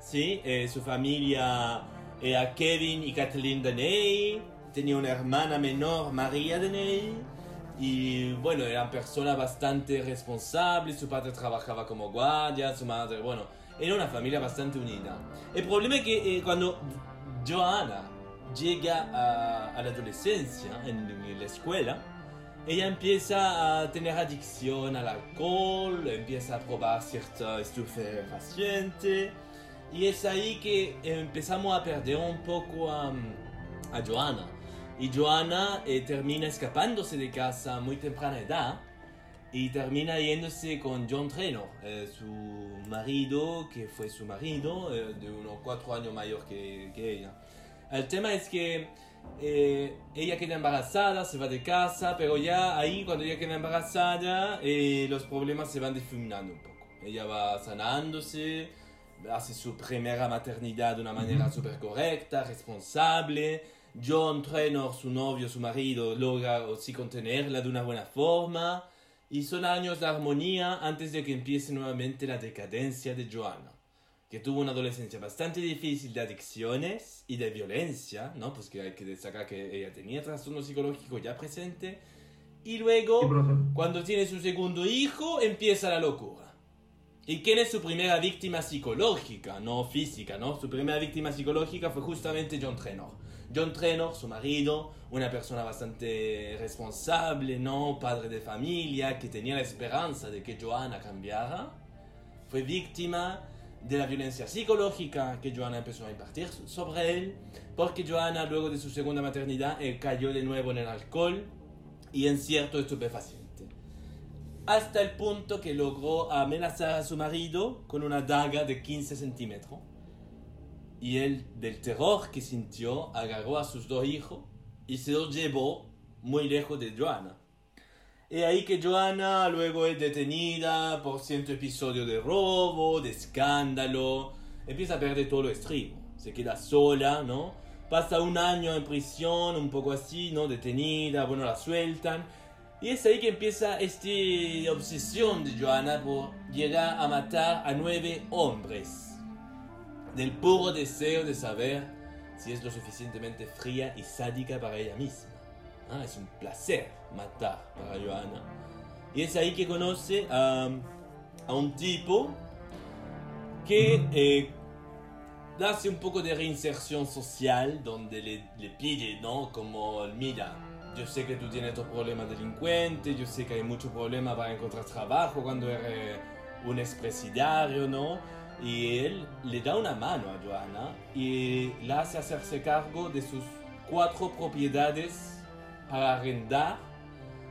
Speaker 1: ¿Sí? Eh, su familia era Kevin y Kathleen Daney. Tenía una hermana menor, María Daney. Y bueno, eran personas bastante responsables. Su padre trabajaba como guardia, su madre, bueno, era una familia bastante unida. El problema es que eh, cuando Johanna llega a, la adolescencia, en, en la escuela, ella empieza a tener adicción al alcohol, empieza a probar cierta estupefaciente. Y es ahí que empezamos a perder un poco a, a Johanna. Y Johanna eh, termina escapándose de casa a muy temprana edad y termina yéndose con John Trainor, eh, su marido, que fue su marido, eh, de unos cuatro años mayor que, que ella. El tema es que eh, ella queda embarazada, se va de casa, pero ya ahí cuando ella queda embarazada, eh, los problemas se van difuminando un poco. Ella va sanándose, hace su primera maternidad de una manera súper correcta, responsable. John Trainor, su novio, su marido, logra sí contenerla de una buena forma. Y son años de armonía antes de que empiece nuevamente la decadencia de Joanna, que tuvo una adolescencia bastante difícil de adicciones y de violencia, ¿no? Pues que hay que destacar que ella tenía trastorno psicológico ya presente. Y luego,
Speaker 3: Sí,
Speaker 1: cuando tiene su segundo hijo, empieza la locura. ¿Y quién es su primera víctima psicológica, no física, no? Su primera víctima psicológica fue justamente John Trainor. John Trainor, su marido, una persona bastante responsable, ¿no? Padre de familia, que tenía la esperanza de que Joanna cambiara, fue víctima de la violencia psicológica que Joanna empezó a impartir sobre él, porque Joanna, luego de su segunda maternidad, eh, cayó de nuevo en el alcohol y en cierto estupefaciente hasta el punto que logró amenazar a su marido con una daga de 15 centímetros. Y él, del terror que sintió, agarró a sus dos hijos y se los llevó muy lejos de Joanna. Y ahí que Joanna luego es detenida por cierto episodio de robo, de escándalo, empieza a perder todo lo estribo, se queda sola, ¿no? Pasa un año en prisión, un poco así, ¿no? Detenida, bueno, la sueltan. Y es ahí que empieza esta obsesión de Joanna por llegar a matar a nueve hombres. Del puro deseo de saber si es lo suficientemente fría y sádica para ella misma. Ah, es un placer matar para Joanna. Y es ahí que conoce a, a un tipo que eh, hace un poco de reinserción social, donde le, le pide, ¿no? Como, mira, yo sé que tú tienes estos problemas delincuentes, yo sé que hay muchos problemas para encontrar trabajo cuando eres un expresidiario, ¿no? Y él le da una mano a Joanna y la hace hacerse cargo de sus cuatro propiedades para arrendar,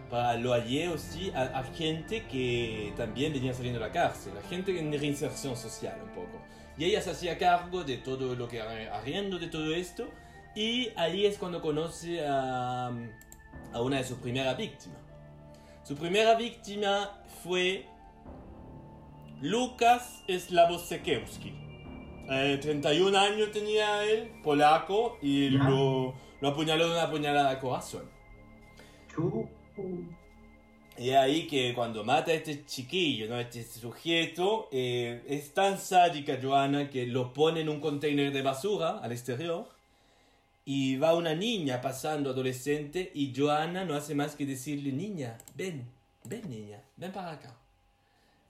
Speaker 1: para lo allé aussi a, a gente que también venía saliendo de la cárcel, a gente en reinserción social un poco. Y ella se hacía cargo de todo lo que arriendo de todo esto y ahí es cuando conoce a, a una de sus primeras víctimas. Su primera víctima fue Lucas Slavosekowski. Eh, 31 años tenía él, polaco, y
Speaker 3: Ya.
Speaker 1: lo, lo apuñaló de una puñalada al corazón. Y ahí que cuando mata a este chiquillo, ¿no? este sujeto, eh, es tan sádica Joana que lo pone en un container de basura al exterior. Y va una niña pasando adolescente y Joana no hace más que decirle, niña, ven, ven niña, ven para acá.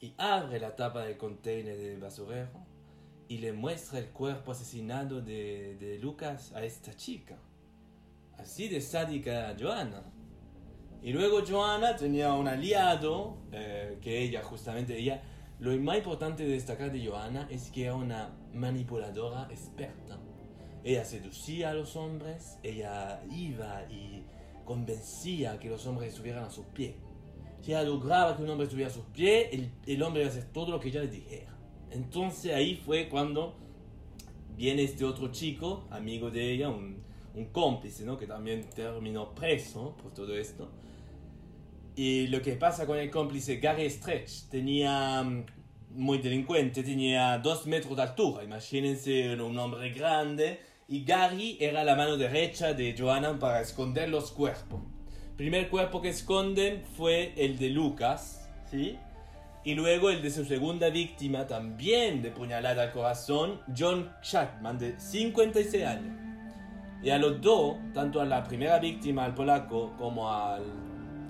Speaker 1: Y abre la tapa del container de basurero y le muestra el cuerpo asesinado de, de Lucas a esta chica. Así de sádica Joana. Y luego Joanna tenía un aliado, eh, que ella justamente, ella, lo más importante de destacar de Joanna es que era una manipuladora experta. Ella seducía a los hombres, ella iba y convencía que los hombres estuvieran a sus pies. Si ella lograba que un hombre estuviera a sus pies, el, el hombre iba a hacer todo lo que ella le dijera. Entonces ahí fue cuando viene este otro chico, amigo de ella, un, un cómplice, ¿no? Que también terminó preso por todo esto. Y lo que pasa con el cómplice Gary Stretch, tenía mm, muy delincuente, tenía dos metros de altura, imagínense un hombre grande, y Gary era la mano derecha de Joanna para esconder los cuerpos. Primer cuerpo que esconden fue el de Lucas, ¿sí? Y luego el de su segunda víctima, también de puñalada al corazón, John Chapman, de 56 años. Y a los dos, tanto a la primera víctima, al polaco, como al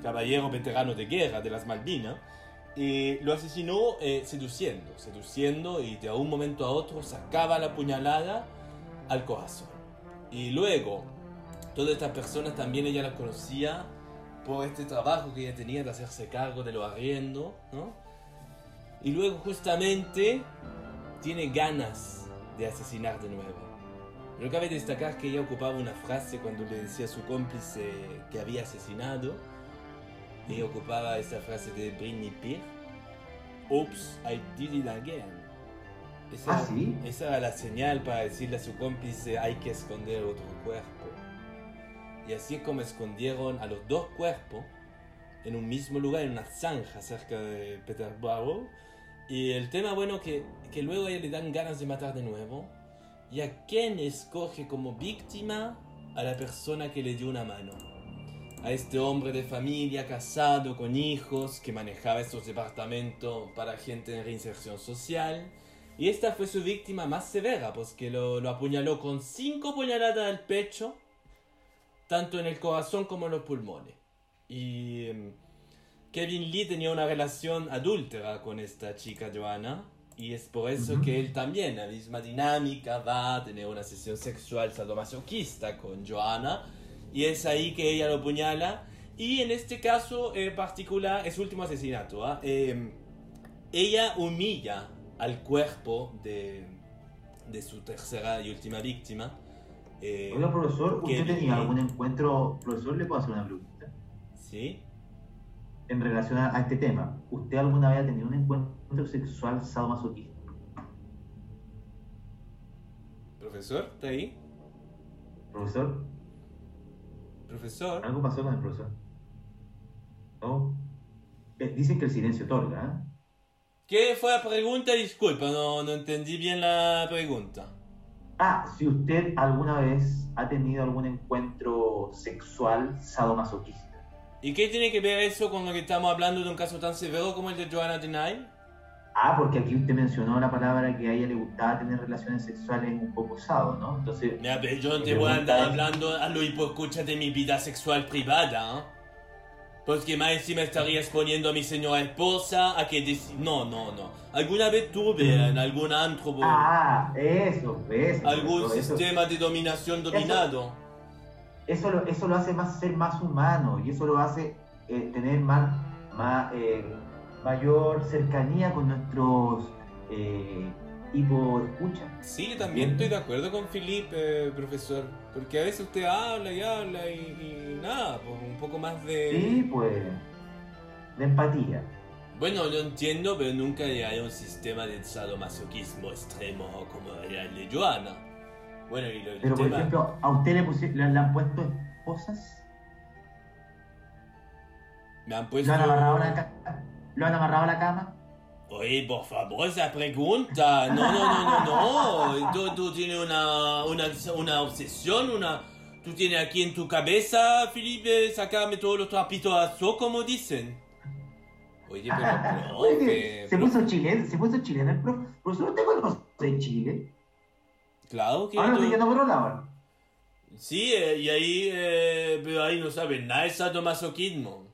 Speaker 1: caballero veterano de guerra de las Malvinas, eh, lo asesinó eh, seduciendo, seduciendo y de un momento a otro sacaba la puñalada al corazón. Y luego, todas estas personas también ella las conocía por este trabajo que ella tenía de hacerse cargo de lo arriendo, ¿no? Y luego justamente tiene ganas de asesinar de nuevo. Pero cabe destacar que ella ocupaba una frase cuando le decía a su cómplice que había asesinado. Ella ocupaba esa frase de Britney Spears. Oops, I did it again. Esa,
Speaker 3: Ah, ¿sí?
Speaker 1: esa era la señal para decirle a su cómplice hay que esconder otro cuerpo. Y así es como escondieron a los dos cuerpos en un mismo lugar, en una zanja cerca de Peterborough. Y el tema, bueno, que, que luego a le dan ganas de matar de nuevo. ¿Y a quién escoge como víctima? A la persona que le dio una mano. A este hombre de familia, casado, con hijos, que manejaba estos departamentos para gente en reinserción social. Y esta fue su víctima más severa, pues que lo, lo apuñaló con cinco puñaladas al pecho, tanto en el corazón como en los pulmones. Y em, Kevin Lee tenía una relación adúltera con esta chica Joanna. Y es por eso que él también, la misma dinámica, va a tener una sesión sexual sadomasoquista con Joanna. Y es ahí que ella lo apuñala. Y en este caso en particular, es su último asesinato. Em, ella humilla al cuerpo de, de su tercera y última víctima. Eh,
Speaker 3: Oiga, profesor, ¿usted tenía algún encuentro? Profesor, ¿le puedo hacer una pregunta?
Speaker 1: ¿Sí?
Speaker 3: En relación a, a este tema, ¿usted alguna vez ha tenido un encuentro sexual sadomasoquista?
Speaker 1: ¿Profesor? ¿Está ahí?
Speaker 3: Profesor,
Speaker 1: ¿Profesor?
Speaker 3: algo pasó con el profesor. ¿No? Eh, dicen que el silencio otorga, ¿eh?
Speaker 1: ¿Qué fue la pregunta? Disculpa, no, no entendí bien la pregunta.
Speaker 3: Ah, si usted alguna vez ha tenido algún encuentro sexual sadomasoquista.
Speaker 1: ¿Y qué tiene que ver eso con lo que estamos hablando de un caso tan severo como el de Joanna Denay?
Speaker 3: Ah, porque aquí usted mencionó la palabra que a ella le gustaba tener relaciones sexuales un poco sado, ¿no? Entonces,
Speaker 1: Mira, pero yo no te voy a andar hablando a lo hipoescucha de mi vida sexual privada, ¿eh? Porque más encima estaría exponiendo a mi señora esposa a que... dec- No, no, no. ¿Alguna vez tuve en algún antro
Speaker 3: ah, eso, eso.
Speaker 1: algún
Speaker 3: eso, eso.
Speaker 1: sistema de dominación dominado?
Speaker 3: eso lo, eso lo hace más ser más humano y eso lo hace eh, tener más, más eh, mayor cercanía con nuestros eh, hipo escucha.
Speaker 1: Sí, yo también estoy de acuerdo con Felipe, profesor. Porque a veces usted habla y habla y, y nada, pues un poco más de...
Speaker 3: Sí, pues, de empatía.
Speaker 1: Bueno, yo entiendo, pero nunca hay un sistema de sadomasoquismo extremo como era el de Joana. Bueno, y lo,
Speaker 3: Pero, por ejemplo, ¿a usted le, le, le han puesto esposas?
Speaker 1: Me han
Speaker 3: ¿Lo han amarrado a la, ca- ¿lo han amarrado a la cama?
Speaker 1: Oye, por favor, esa pregunta. No, no, no, no, no. Tú, tú tienes una, una, una obsesión, una... Tú tienes aquí en tu cabeza, Felipe, sacarme todos los trapitos a sol, como dicen. Oye, pero... Profe,
Speaker 3: se puso chileno, se puso chileno el profe. Profesor, ¿usted conoce Chile?
Speaker 1: Claro que...
Speaker 3: Ahora
Speaker 1: tú-
Speaker 3: yendo por.
Speaker 1: Sí, eh, y ahí, eh, pero ahí no saben nada de sadomasoquismo.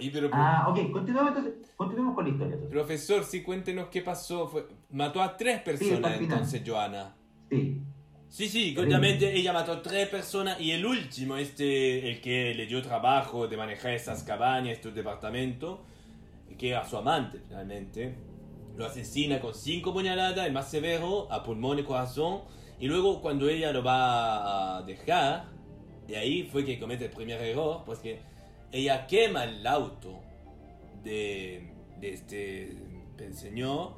Speaker 1: Oye, pero...
Speaker 3: Ah, ok, continuemos entonces, continuemos con la historia. entonces.
Speaker 1: Profesor, sí, cuéntenos qué pasó. Fue- mató a tres personas entonces, Joana.
Speaker 3: Sí.
Speaker 1: Sí, sí, obviamente ella mató a tres personas y el último, este, el que le dio trabajo de manejar esas cabañas, estos departamentos, que era su amante finalmente, lo asesina con cinco puñaladas, el más severo, a pulmón y corazón, y luego cuando ella lo va a dejar, y ahí fue que comete el primer error, pues que ella quema el auto de, este señor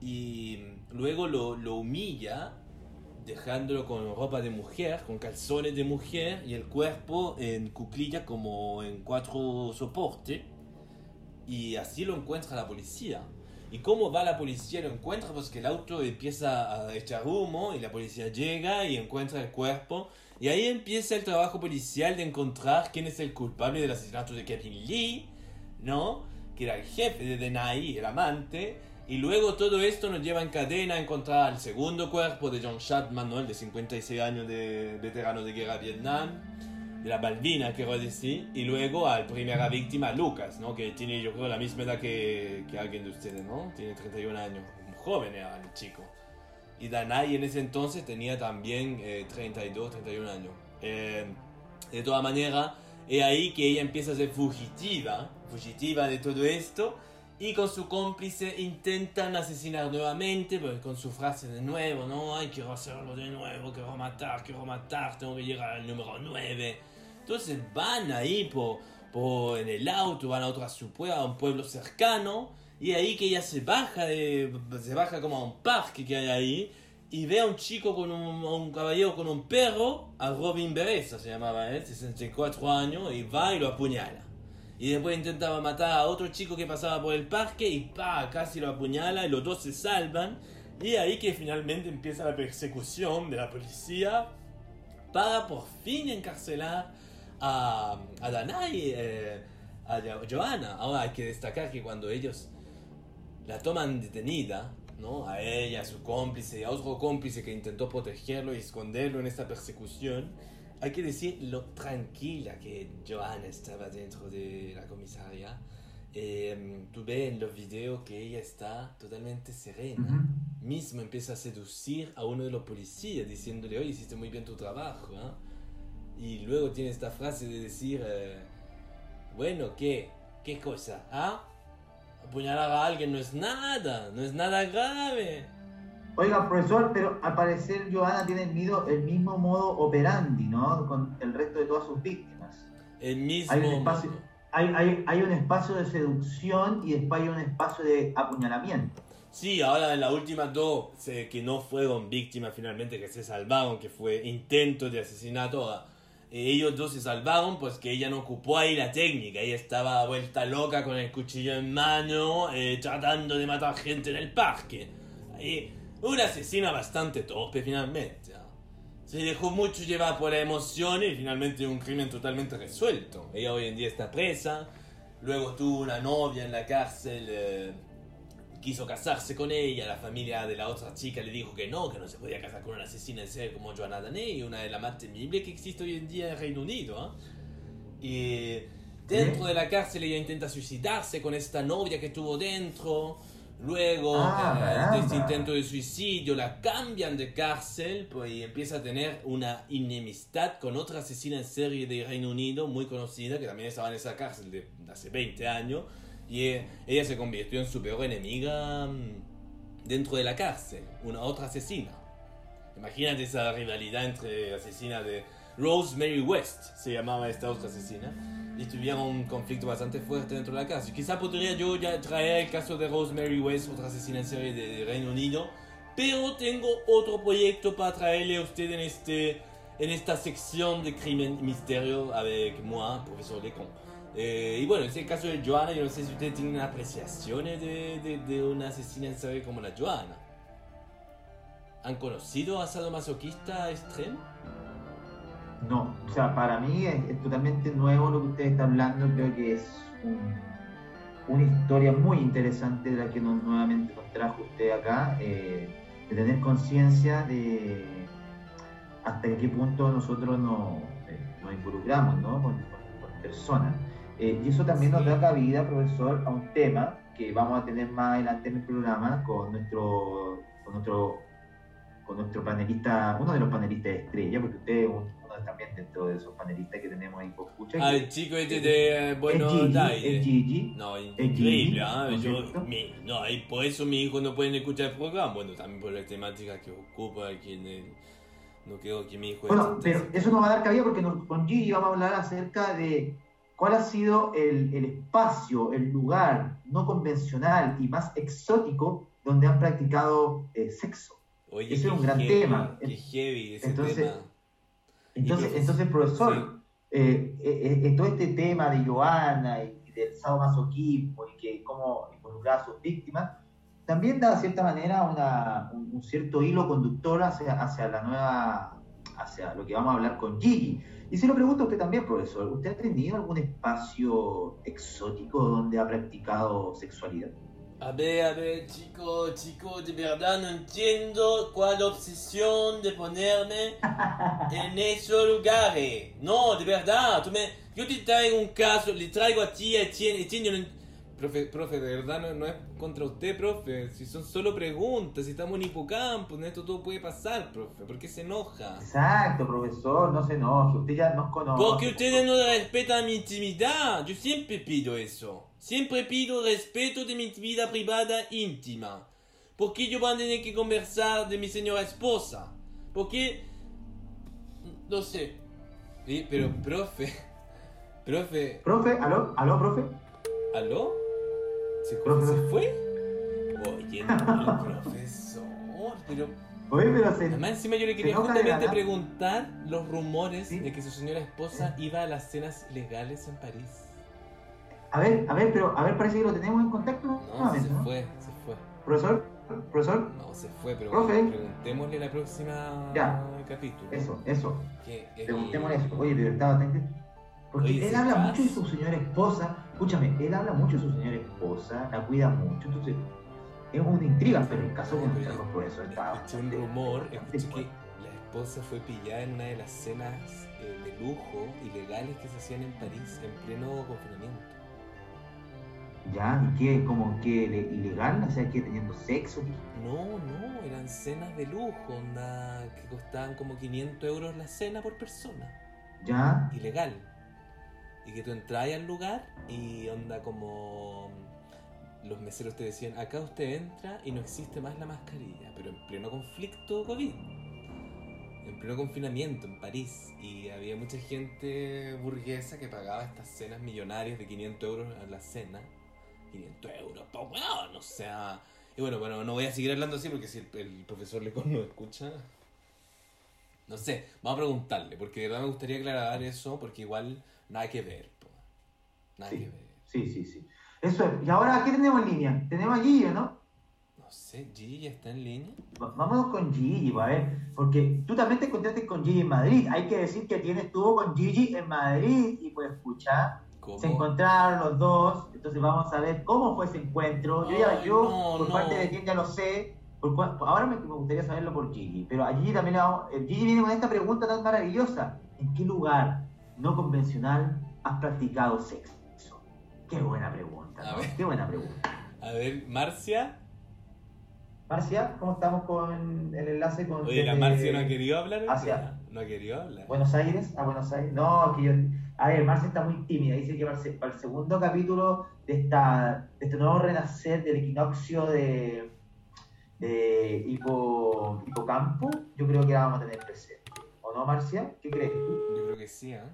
Speaker 1: y luego lo, lo humilla dejándolo con ropa de mujer, con calzones de mujer y el cuerpo en cuclilla como en cuatro soportes. Y así lo encuentra la policía. ¿Y cómo va la policía? Lo encuentra pues que el auto empieza a echar humo y la policía llega y encuentra el cuerpo. Y ahí empieza el trabajo policial de encontrar quién es el culpable del asesinato de Kevin Lee, ¿no? Que era el jefe de Denai, el amante. Y luego todo esto nos lleva en cadena a encontrar el segundo cuerpo de John Chapman, ¿no? El de 56 años de veterano de guerra de Vietnam de la Malvina, quiero decir, y luego al primera víctima, Lucas, ¿no? que tiene yo creo la misma edad que, que alguien de ustedes, ¿no? Tiene 31 años, un joven era el chico. Y Danai en ese entonces tenía también eh, 32, 31 años. Eh, de todas maneras, es ahí que ella empieza a ser fugitiva, fugitiva de todo esto, y con su cómplice intentan asesinar nuevamente, pues, con su frase de nuevo, ¿no? Ay, quiero hacerlo de nuevo, quiero matar, quiero matar, tengo que llegar al número 9. Entonces van ahí por, por, en el auto, van a otra a un pueblo cercano, y ahí que ella se baja, de, se baja como a un parque que hay ahí, y ve a un chico con un, a un caballero con un perro, a Robin Bereza se llamaba él, 64 años, y va y lo apuñala. Y después intentaba matar a otro chico que pasaba por el parque y pa, casi lo apuñala y los dos se salvan. Y ahí que finalmente empieza la persecución de la policía para por fin encarcelar a, a Danai, eh, a Johanna. Ahora hay que destacar que cuando ellos la toman detenida, ¿no? A ella, a su cómplice y a otro cómplice que intentó protegerlo y esconderlo en esta persecución, hay que decir lo tranquila que Johanna estaba dentro de la comisaría. Eh, tú ves en los videos que ella está totalmente serena.
Speaker 3: Ujú.
Speaker 1: Mismo empieza a seducir a uno de los policías diciéndole, oye, hiciste muy bien tu trabajo. ¿ah?". Y luego tiene esta frase de decir, eh, bueno, ¿qué? ¿Qué cosa? ¿Ah? Apuñalar a alguien no es nada, no es nada grave.
Speaker 3: Oiga, profesor, pero al parecer Johanna tiene el, mido- el mismo modo operandi, ¿no? Con el resto de todas sus víctimas.
Speaker 1: El mismo...
Speaker 3: Hay un espacio, hay, hay, hay un espacio de seducción y después hay un espacio de apuñalamiento.
Speaker 1: Sí, ahora en las últimas dos que no fueron víctimas finalmente, que se salvaron, que fue intento de asesinato, ellos dos se salvaron pues que ella no ocupó ahí la técnica, ella estaba vuelta loca con el cuchillo en mano, eh, tratando de matar gente en el parque. Y una asesina bastante torpe finalmente. Se dejó mucho llevar por la emoción y finalmente un crimen totalmente resuelto. Ella hoy en día está presa, luego tuvo una novia en la cárcel. eh, quiso casarse con ella, la familia de la otra chica le dijo que no, que no se podía casar con una asesina en serie como Joanna Daney, una de las más temibles que existe hoy en día en Reino Unido. ¿ah? Y dentro de la cárcel ella intenta suicidarse con esta novia que tuvo dentro. Luego
Speaker 3: Ah,
Speaker 1: eh, de este intento de suicidio la cambian de cárcel pues, y empieza a tener una enemistad con otra asesina en serie de Reino Unido muy conocida que también estaba en esa cárcel de hace 20 años y eh, ella se convirtió en su peor enemiga mm, dentro de la cárcel, una otra asesina. Imagínate esa rivalidad entre asesina de Rosemary West, se llamaba esta otra asesina, y tuvieron un conflicto bastante fuerte dentro de la cárcel. Quizá podría yo ya traer el caso de Rosemary West, otra asesina en serie de, Reino Unido, pero tengo otro proyecto para traerle a usted en, este, en esta sección de crimen y misterio avec moi, profesor Lecon. Eh, y bueno, en el caso de Joanna, yo no sé si ustedes tienen apreciaciones de, de, de una asesina en serie como la Joanna. ¿Han conocido a sadomasoquista extremo?
Speaker 3: No, o sea, para mí es, totalmente nuevo lo que usted está hablando. Creo que es un- una historia muy interesante de la que nuevamente nos trajo usted acá, eh, de tener conciencia de hasta qué punto nosotros nos, eh, nos involucramos ¿no? con personas. Eh, y eso también nos da cabida, profesor, a un tema que vamos a tener más adelante en el programa con nuestro, con nuestro, con nuestro panelista, uno de los panelistas estrella, porque usted es un- uno también dentro de esos panelistas que tenemos ahí por escucha.
Speaker 1: Ah, el chico este de eh, Buenos Aires.
Speaker 3: es Gigi.
Speaker 1: No,
Speaker 3: Es
Speaker 1: increíble, ¿ah?
Speaker 3: ¿no es
Speaker 1: Yo, mi- no, y por eso mis hijos no pueden escuchar el programa. Bueno, también por las temáticas que ocupa, quien eh, no quiero que mi hijo
Speaker 3: Bueno, pero eso nos va a dar cabida porque nos- con Gigi vamos a hablar acerca de cuál ha sido el, el espacio, el lugar no convencional y más exótico donde han practicado eh, sexo.
Speaker 1: Oye,
Speaker 3: Ese es un gran
Speaker 1: heavy,
Speaker 3: tema.
Speaker 1: Qué heavy ese
Speaker 3: Entonces,
Speaker 1: tema.
Speaker 3: Entonces,
Speaker 1: profes-
Speaker 3: entonces profesor, eh, eh, eh, todo este tema de Joana y del sadomasoquismo y que cómo involucrar a sus víctimas, también da de cierta manera una, un, un cierto hilo conductor hacia, hacia la nueva, hacia lo que vamos a hablar con Gigi. Y se lo pregunto a usted también, profesor, ¿usted ha tenido algún espacio exótico donde ha practicado sexualidad?
Speaker 5: A ver, a ver, chicos, chicos, de verdad no entiendo cuál obsesión de ponerme en esos lugares. No, de verdad, tú me, yo te traigo un caso, le traigo a ti, a Etienne, Etienne,
Speaker 1: Profe, profe, de verdad no, no es contra usted, profe. Si son solo preguntas, si estamos en hipocampo, en esto todo puede pasar, profe. ¿Por qué se enoja?
Speaker 3: Exacto, profesor, no se enoje, usted ya nos conoce.
Speaker 5: Porque ustedes no respetan mi intimidad. Yo siempre pido eso. Siempre pido respeto de mi vida privada íntima. ¿Por qué yo voy a tener que conversar de mi señora esposa? Porque... No sé.
Speaker 1: Sí, pero, profe, profe,
Speaker 3: Profe, aló, aló, profe.
Speaker 1: ¿aló? ¿Se,
Speaker 3: Profe.
Speaker 1: ¿se fue? Oye, no, el profesor, pero...
Speaker 3: Oye, pero se...
Speaker 1: Además, encima yo le quería justamente preguntar los rumores
Speaker 3: Sí.
Speaker 1: de que su señora esposa iba a las cenas legales en París.
Speaker 3: A ver, a ver, pero a ver, parece que lo tenemos en contacto
Speaker 1: No, se fue, se fue.
Speaker 3: Profesor, profesor,
Speaker 1: No, se fue, pero
Speaker 3: Profe.
Speaker 1: preguntémosle la próxima
Speaker 3: Ya.
Speaker 1: capítulo.
Speaker 3: eso, eso. Preguntémosle eso. Oye, pero estaba atento. Porque
Speaker 1: Oye,
Speaker 3: él habla
Speaker 1: pasa.
Speaker 3: mucho de su señora esposa. Escúchame, él habla mucho de su señora esposa, la cuida mucho. Entonces, es una intriga, pero el caso con nuestro profesor está.
Speaker 1: Escuché un rumor, escuché que la esposa fue pillada en una de las cenas eh, de lujo ilegales que se hacían en París en pleno confinamiento.
Speaker 3: Ya, ¿y qué? ¿Como que le- ilegal? O sea, que teniendo sexo.
Speaker 1: No, no, eran cenas de lujo, onda, que costaban como 500 euros la cena por persona.
Speaker 3: Ya,
Speaker 1: ilegal. Y que tú entrabas al lugar y onda como los meseros te decían, acá usted entra y no existe más la mascarilla, pero en pleno conflicto COVID, en pleno confinamiento en París. Y había mucha gente burguesa que pagaba estas cenas millonarias de 500 euros a la cena. 500 euros, pa' weón, o sea... Y bueno, bueno, no voy a seguir hablando así porque si el, el profesor Lecon no escucha... No sé, vamos a preguntarle, porque de verdad me gustaría aclarar eso, porque igual nada que ver, po. Nada
Speaker 3: Sí.
Speaker 1: que ver.
Speaker 3: sí, sí, sí. Eso es. ¿Y ahora qué tenemos en línea? Tenemos a Gigi, ¿no?
Speaker 1: No sé, Gigi ya está en línea.
Speaker 3: Va- Vámonos con Gigi, a ver, porque tú también te encontraste con Gigi en Madrid. Hay que decir que Etienne estuvo con Gigi en Madrid y pues escucha,
Speaker 1: ¿Cómo?
Speaker 3: se encontraron los dos. Entonces vamos a ver cómo fue ese encuentro. Yo, ya, yo
Speaker 1: no,
Speaker 3: por
Speaker 1: no.
Speaker 3: parte de Etienne ya lo sé. Por ahora me, me gustaría saberlo por Gigi, pero a Gigi también le vamos, eh, Gigi viene con esta pregunta tan maravillosa. ¿En qué lugar no convencional has practicado sexo? Qué buena pregunta, ¿no? Qué buena pregunta.
Speaker 1: A ver, Marcia.
Speaker 3: Marcia, ¿cómo estamos con el enlace con
Speaker 1: Oye, la Marcia no ha querido hablar.
Speaker 3: hacia-
Speaker 1: día. No ha querido hablar.
Speaker 3: Buenos Aires? ¿A Buenos Aires? No, que yo... A ver, Marcia está muy tímida. Dice que para el, segundo capítulo de, esta, de este nuevo renacer del equinoccio de, de hipo, hipocampo, yo creo que la vamos a tener presente. ¿O no, Marcia? ¿Qué crees tú?
Speaker 1: Yo creo que sí, ¿ah?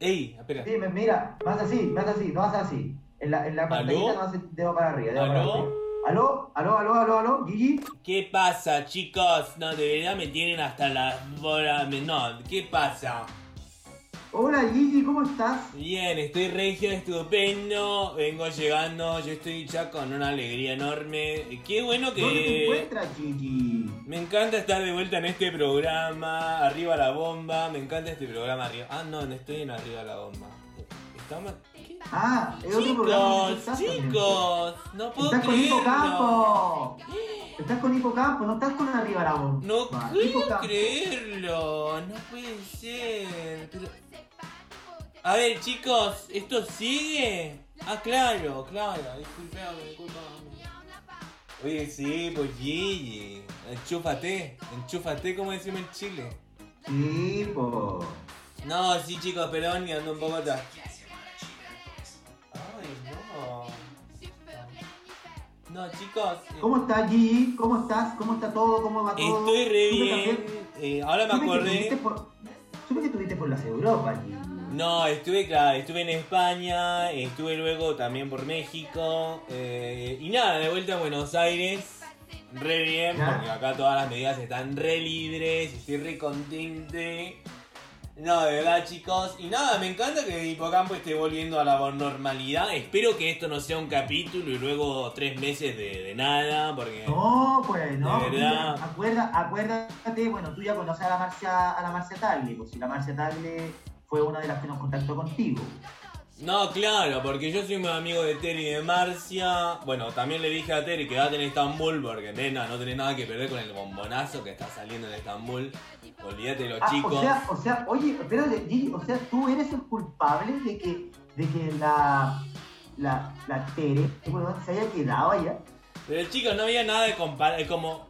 Speaker 1: ¡Ey! Espera.
Speaker 3: Dime, mira, más así, más así, no vas así. En la, en la pantallita no hace dedo para arriba, dedo para
Speaker 1: ¿Aló?
Speaker 3: arriba. ¿Aló? ¿Aló? ¿Aló? ¿Aló? ¿Aló? ¿Gigi?
Speaker 5: ¿Qué pasa, chicos? No, de verdad me tienen hasta la bola. No, ¿qué pasa?
Speaker 3: Hola, Gigi, ¿cómo estás?
Speaker 5: Bien, estoy regio, estupendo. Vengo llegando, yo estoy ya con una alegría enorme. Qué bueno
Speaker 3: ¿Dónde te
Speaker 5: que.
Speaker 3: encuentras, Gigi?
Speaker 5: Me encanta estar de vuelta en este programa. Arriba la bomba. Me encanta este programa arriba. Ah, no, no estoy en arriba la bomba. Estamos.
Speaker 3: Ah, es otro programa.
Speaker 5: Chicos, no puedo
Speaker 3: Estás con
Speaker 5: creerlo.
Speaker 3: hipocampo. Estás con hipocampo, no estás con arriba bomba.
Speaker 5: No puedo
Speaker 3: Hipocampo.
Speaker 5: creerlo, no puede ser. Pero... A ver, chicos, ¿esto sigue? Ah, claro, claro, disculpame, disculpame. Oye, sí, pues Gigi, enchúfate, enchúfate como decimos en Chile.
Speaker 3: Sí, po.
Speaker 5: No, sí, chicos, perdón, ando un poco atrás. No. Chicos. eh,
Speaker 3: ¿Cómo estás, Gigi? ¿Cómo estás? ¿Cómo está todo? ¿Cómo va todo?
Speaker 5: Estoy re bien. eh, ahora me
Speaker 3: que
Speaker 5: acordé.
Speaker 3: por- Supe que estuviste por las Europas, Gigi.
Speaker 5: No, estuve, claro, estuve en España, estuve luego también por México. eh, y nada, de vuelta a Buenos Aires.
Speaker 1: re bien,
Speaker 3: ¿Ya?
Speaker 1: porque acá todas las medidas están re libres, estoy re contente. No, de verdad, chicos. Y nada, me encanta que Hipocampo esté volviendo a la normalidad. Espero que esto no sea un capítulo y luego tres meses de, de nada, porque.
Speaker 3: No, pues no.
Speaker 1: De
Speaker 3: mira,
Speaker 1: verdad.
Speaker 3: acuerda, acuérdate, bueno, tú ya conoces a la Marcia, a la Marcia Tagle, pues si la Marcia Tagle fue una de las que nos contactó contigo.
Speaker 1: No, claro, porque yo soy muy amigo de Terry y de Marcia. Bueno, también le dije a Terry que quedate en Estambul porque, nena, no tenés nada que perder con el bombonazo que está saliendo en Estambul. Olvídate de los
Speaker 3: Ah,
Speaker 1: chicos.
Speaker 3: o sea, o sea, oye, espérate, Gigi, o sea, tú eres el culpable de que, de que la, la, la Tere, se haya quedado allá.
Speaker 1: Pero chicos, no había nada de comparar. Como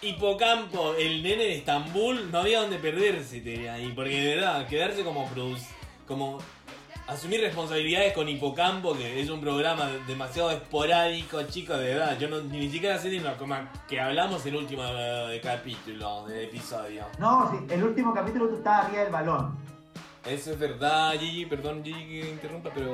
Speaker 1: Hipocampo, el nene de Estambul, no había donde perderse tenía ahí. Porque de verdad, quedarse como produc como asumir responsabilidades con Hipocampo, que es un programa demasiado esporádico, chicos, de verdad. Yo no, ni siquiera sé ni lo como que hablamos el último eh, capítulo del episodio.
Speaker 3: No, sí, el último capítulo tú estabas arriba del balón.
Speaker 1: Eso es verdad, Gigi, perdón Gigi que interrumpa, pero...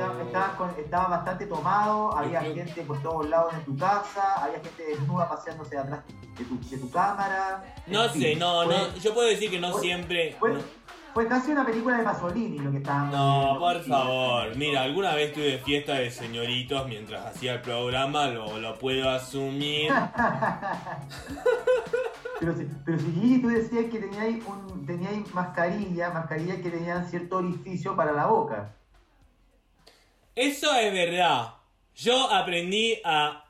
Speaker 3: Con- estabas bastante tomado, había gente por todos lados en tu casa, había gente desnuda paseándose atrás de tu, de tu cámara.
Speaker 1: No
Speaker 3: fin,
Speaker 1: sé, no, no, yo puedo decir que no siempre... No-
Speaker 3: fue casi una película de Pasolini lo que estábamos
Speaker 1: No, por favor. Mira, alguna vez tuve fiesta de señoritos mientras hacía el programa, lo, lo puedo asumir.
Speaker 3: Pero si, pero si Gigi tú decías que teníais un, teníais mascarilla, mascarillas que tenían cierto orificio para la boca.
Speaker 1: Eso es verdad. Yo aprendí a.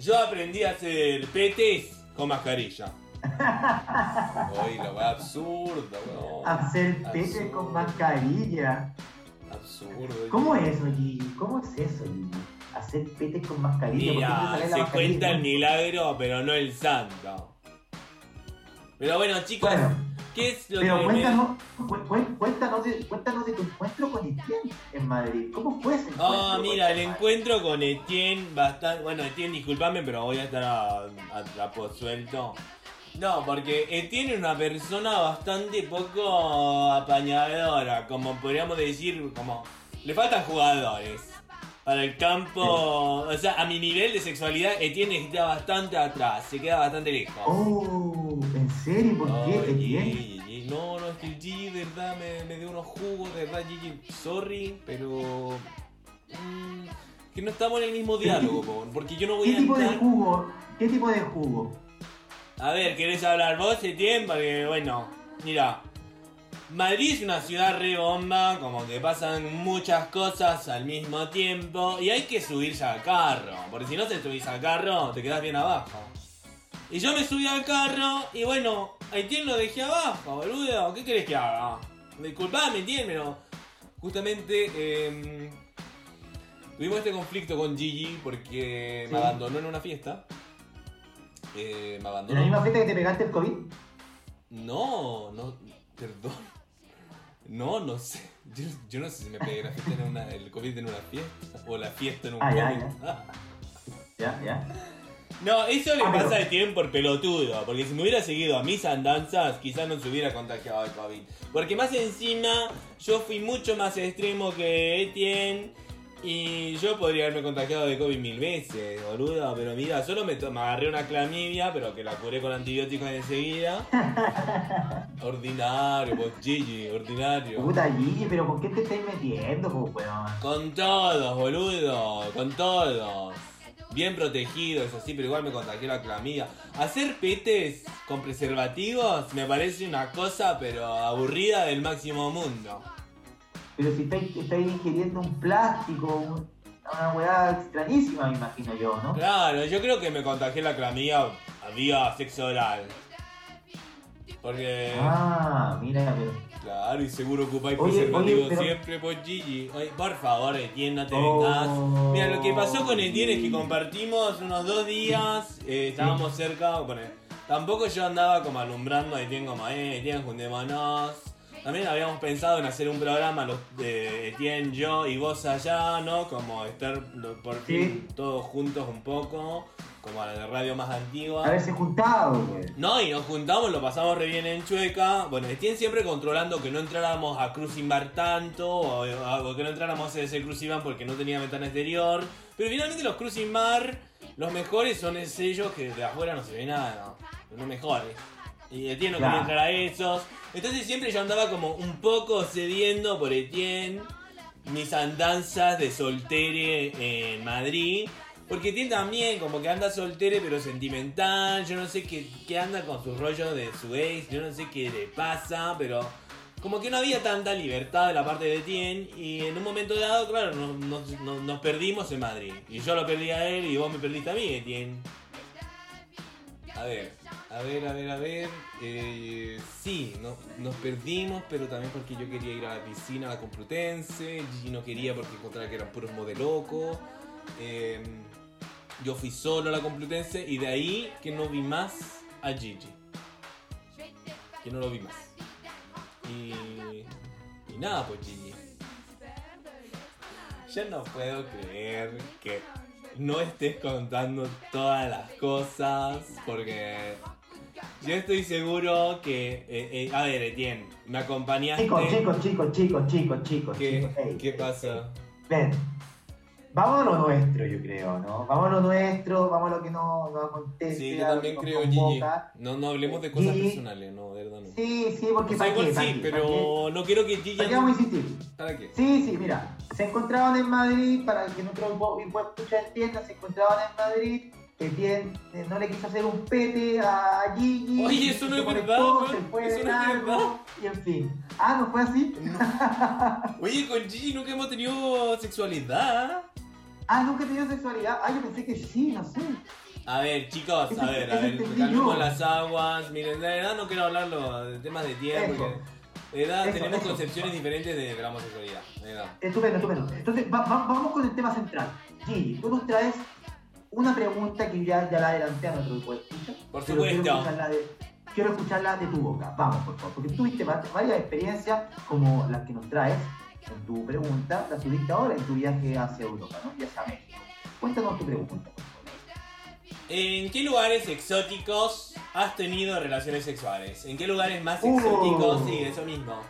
Speaker 1: Yo aprendí a hacer petes con mascarilla. Uy, lo va absurdo, weón.
Speaker 3: Hacer
Speaker 1: Absurdo,
Speaker 3: con mascarilla.
Speaker 1: Absurdo.
Speaker 3: ¿Cómo es eso, Gigi? ¿Cómo es eso, Gigi? Hacer petes con mascarilla. ¿Por qué te
Speaker 1: Mira,
Speaker 3: la
Speaker 1: se
Speaker 3: mascarilla?
Speaker 1: cuenta el milagro, pero no el santo. Pero bueno, chicos,
Speaker 3: Bueno,
Speaker 1: ¿qué es lo
Speaker 3: pero
Speaker 1: que
Speaker 3: cuéntanos, cu- cu- cuéntanos, de, cuéntanos de tu encuentro con Etienne en Madrid. ¿Cómo fue ese encuentro?
Speaker 1: Ah,
Speaker 3: con
Speaker 1: mira, el encuentro con Etienne bastante. Bueno, Etienne, discúlpame, pero voy a estar a, a trapo suelto. No, porque Etienne es una persona bastante poco apañadora, como podríamos decir, como. Le faltan jugadores. Para el campo. O sea, a mi nivel de sexualidad, Etienne está bastante atrás, se queda bastante lejos.
Speaker 3: Oh, ¿en serio? ¿Por qué, Etienne?
Speaker 1: No, no, es que el Gigi de verdad me, me dio unos jugos, de verdad Gigi, sorry, pero... mm, que no estamos en el mismo diálogo, po, porque yo no voy
Speaker 3: ¿Qué
Speaker 1: a
Speaker 3: tipo de
Speaker 1: entrar...
Speaker 3: jugo? ¿Qué tipo de jugo?
Speaker 1: A ver, ¿querés hablar vos, Etienne? Porque, bueno, mira, Madrid es una ciudad re bomba, como que pasan muchas cosas al mismo tiempo, y hay que subirse al carro, porque si no te subís al carro, te quedás bien abajo. Y yo me subí al carro, y bueno, Etienne lo dejé abajo, boludo, ¿qué querés que haga? Disculpame, Etienne, pero justamente eh, tuvimos este conflicto con Gigi porque me abandonó en una fiesta. Eh, me
Speaker 3: ¿En la misma fiesta que te pegaste el COVID?
Speaker 1: No, no, perdón. No, no sé. Yo, yo no sé si me pegué la fiesta en una, el COVID en una fiesta o la fiesta en un
Speaker 3: Ah, ya,
Speaker 1: COVID.
Speaker 3: Ya, ya.
Speaker 1: No, eso le
Speaker 3: Ah, pero-
Speaker 1: pasa a Etienne por pelotudo, porque si me hubiera seguido a mis andanzas, quizás no se hubiera contagiado de COVID. Porque más encima, yo fui mucho más extremo que Etienne y yo podría haberme contagiado de COVID mil veces, boludo. Pero mira, solo me, me agarré una clamidia, pero que la curé con antibióticos enseguida. ordinario, pues Gigi, ordinario.
Speaker 3: Puta Gigi, pero ¿por qué te estáis metiendo, po, weón?
Speaker 1: Con todos, boludo, con todos. Bien protegidos, así, pero igual me contagié la clamidia. Hacer petes con preservativos me parece una cosa, pero aburrida del máximo mundo.
Speaker 3: Pero si estáis, estáis ingiriendo un plástico, un- una weá extrañísima, me imagino yo, ¿no?
Speaker 1: Claro, yo creo que me contagié la clamidia vía sexo oral. Porque,
Speaker 3: Ah, mira, pero.
Speaker 1: claro, y seguro ocupáis
Speaker 3: Oye,
Speaker 1: preservativo
Speaker 3: oye, pero-
Speaker 1: siempre por Gigi. Oye, por favor, Etienne, no te
Speaker 3: Oh.
Speaker 1: vengas. Mira, lo que pasó con Etienne es que compartimos unos dos días, eh, estábamos cerca, bueno, tampoco yo andaba como alumbrando a Etienne como, eh, Etienne, juntémonos. También habíamos pensado en hacer un programa los, de Etienne, yo y vos allá, ¿no? Como estar por fin
Speaker 3: Sí.
Speaker 1: todos juntos un poco, como la de radio más antigua.
Speaker 3: Haberse juntado, güey.
Speaker 1: No, y nos juntamos, lo pasamos re bien en Chueca. Bueno, Etienne siempre controlando que no entráramos a Cruising Bar tanto, o, o que no entráramos a ese Cruising Bar porque no tenía ventana exterior. Pero finalmente los Cruising Bar los mejores son esos sellos que de afuera no se ve nada, ¿no? los mejores. Y Etienne no
Speaker 3: Claro.
Speaker 1: quería entrar a esos. Entonces siempre yo andaba como un poco cediendo por Etienne mis andanzas de soltere en Madrid. Porque Etienne también como que anda soltere pero sentimental. Yo no sé qué, qué anda con su rollo de su ex. Yo no sé qué le pasa, pero como que no había tanta libertad de la parte de Etienne. Y en un momento dado, claro, nos- nos- nos perdimos en Madrid. Y yo lo perdí a él y vos me perdiste a mí, Etienne. A ver, a ver, a ver, a ver. Eh, sí, no- nos perdimos, pero también porque yo quería ir a la piscina, a la Complutense. Gigi no quería porque encontraba que eran puros modelocos. Eh, yo fui solo a la Complutense y de ahí que no vi más a Gigi. Que no lo vi más. Y, y nada, pues Gigi. Yo no puedo creer que no estés contando todas las cosas porque yo estoy seguro que... eh, eh, a ver, Etienne, me acompañaste...
Speaker 3: Chicos, chicos, chicos, chicos, chicos, chicos,
Speaker 1: ¿Qué,
Speaker 3: chicos.
Speaker 1: ¿Qué
Speaker 3: ey,
Speaker 1: pasa?
Speaker 3: Ven, vamos a lo nuestro, yo creo, ¿no? Vamos a lo nuestro, vamos a lo que no- nos acontece.
Speaker 1: Sí, yo también creo, Gigi. No, no hablemos de cosas
Speaker 3: Gigi.
Speaker 1: personales, no, de verdad no.
Speaker 3: Sí, sí, porque
Speaker 1: O sea,
Speaker 3: ¿para qué?
Speaker 1: igual
Speaker 3: ¿Para
Speaker 1: sí,
Speaker 3: qué?
Speaker 1: pero no quiero que Gigi...
Speaker 3: ¿Para qué vamos a insistir?
Speaker 1: ¿Para qué?
Speaker 3: Sí, sí, mira, se encontraban en Madrid, para que nuestro buen escucha entienda, se encontraban en Madrid, Etienne eh, no le quiso hacer un pete a Gigi.
Speaker 1: Oye, eso no es verdad,
Speaker 3: se fue
Speaker 1: eso no es verdad.
Speaker 3: Y en fin. Ah, ¿no fue así?
Speaker 1: Oye, con Gigi nunca hemos tenido sexualidad.
Speaker 3: Ah, nunca he tenido sexualidad. Ah, yo pensé que sí, no sé.
Speaker 1: A ver, chicos, a ver, a ver, calmemos las aguas. Miren, de verdad no quiero hablarlo de temas de tiempo.
Speaker 3: Eso. Eso,
Speaker 1: tenemos
Speaker 3: eso.
Speaker 1: concepciones diferentes de, de la homosexualidad.
Speaker 3: Estupendo, estupendo. Entonces, va- va- vamos con el tema central. Gigi, tú nos traes una pregunta que ya, ya la adelanté a nuestro grupo.
Speaker 1: Por
Speaker 3: pero Quiero
Speaker 1: supuesto.
Speaker 3: escucharla, de, quiero escucharla de tu boca. Vamos, por favor. Porque tuviste va- varias experiencias como las que nos traes en tu pregunta. Las tuviste ahora en tu viaje hacia Europa, ¿no? Viaje a México. Cuéntanos tu pregunta.
Speaker 1: ¿En qué lugares exóticos has tenido relaciones sexuales? ¿En qué lugares más
Speaker 3: Uh.
Speaker 1: exóticos? Sí, eso mismo.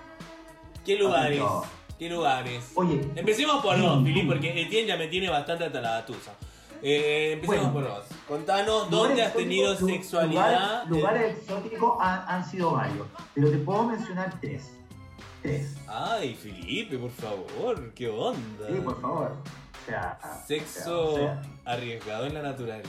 Speaker 1: ¿Qué lugares?
Speaker 3: no.
Speaker 1: ¿Qué lugares?
Speaker 3: Oye,
Speaker 1: Empecemos por
Speaker 3: Sí.
Speaker 1: vos, Fili, porque Etienne ya me tiene bastante hasta la batusa. Eh, empecemos
Speaker 3: Bueno.
Speaker 1: por vos. Contanos dónde has tenido
Speaker 3: exóticos, lu-
Speaker 1: sexualidad.
Speaker 3: Lugares, lugares exóticos han, han sido varios, pero te puedo mencionar tres. Tres.
Speaker 1: Ay, Felipe, por favor, ¿qué onda?
Speaker 3: Sí, por favor. O sea,
Speaker 1: Sexo
Speaker 3: o sea,
Speaker 1: arriesgado en la naturaleza.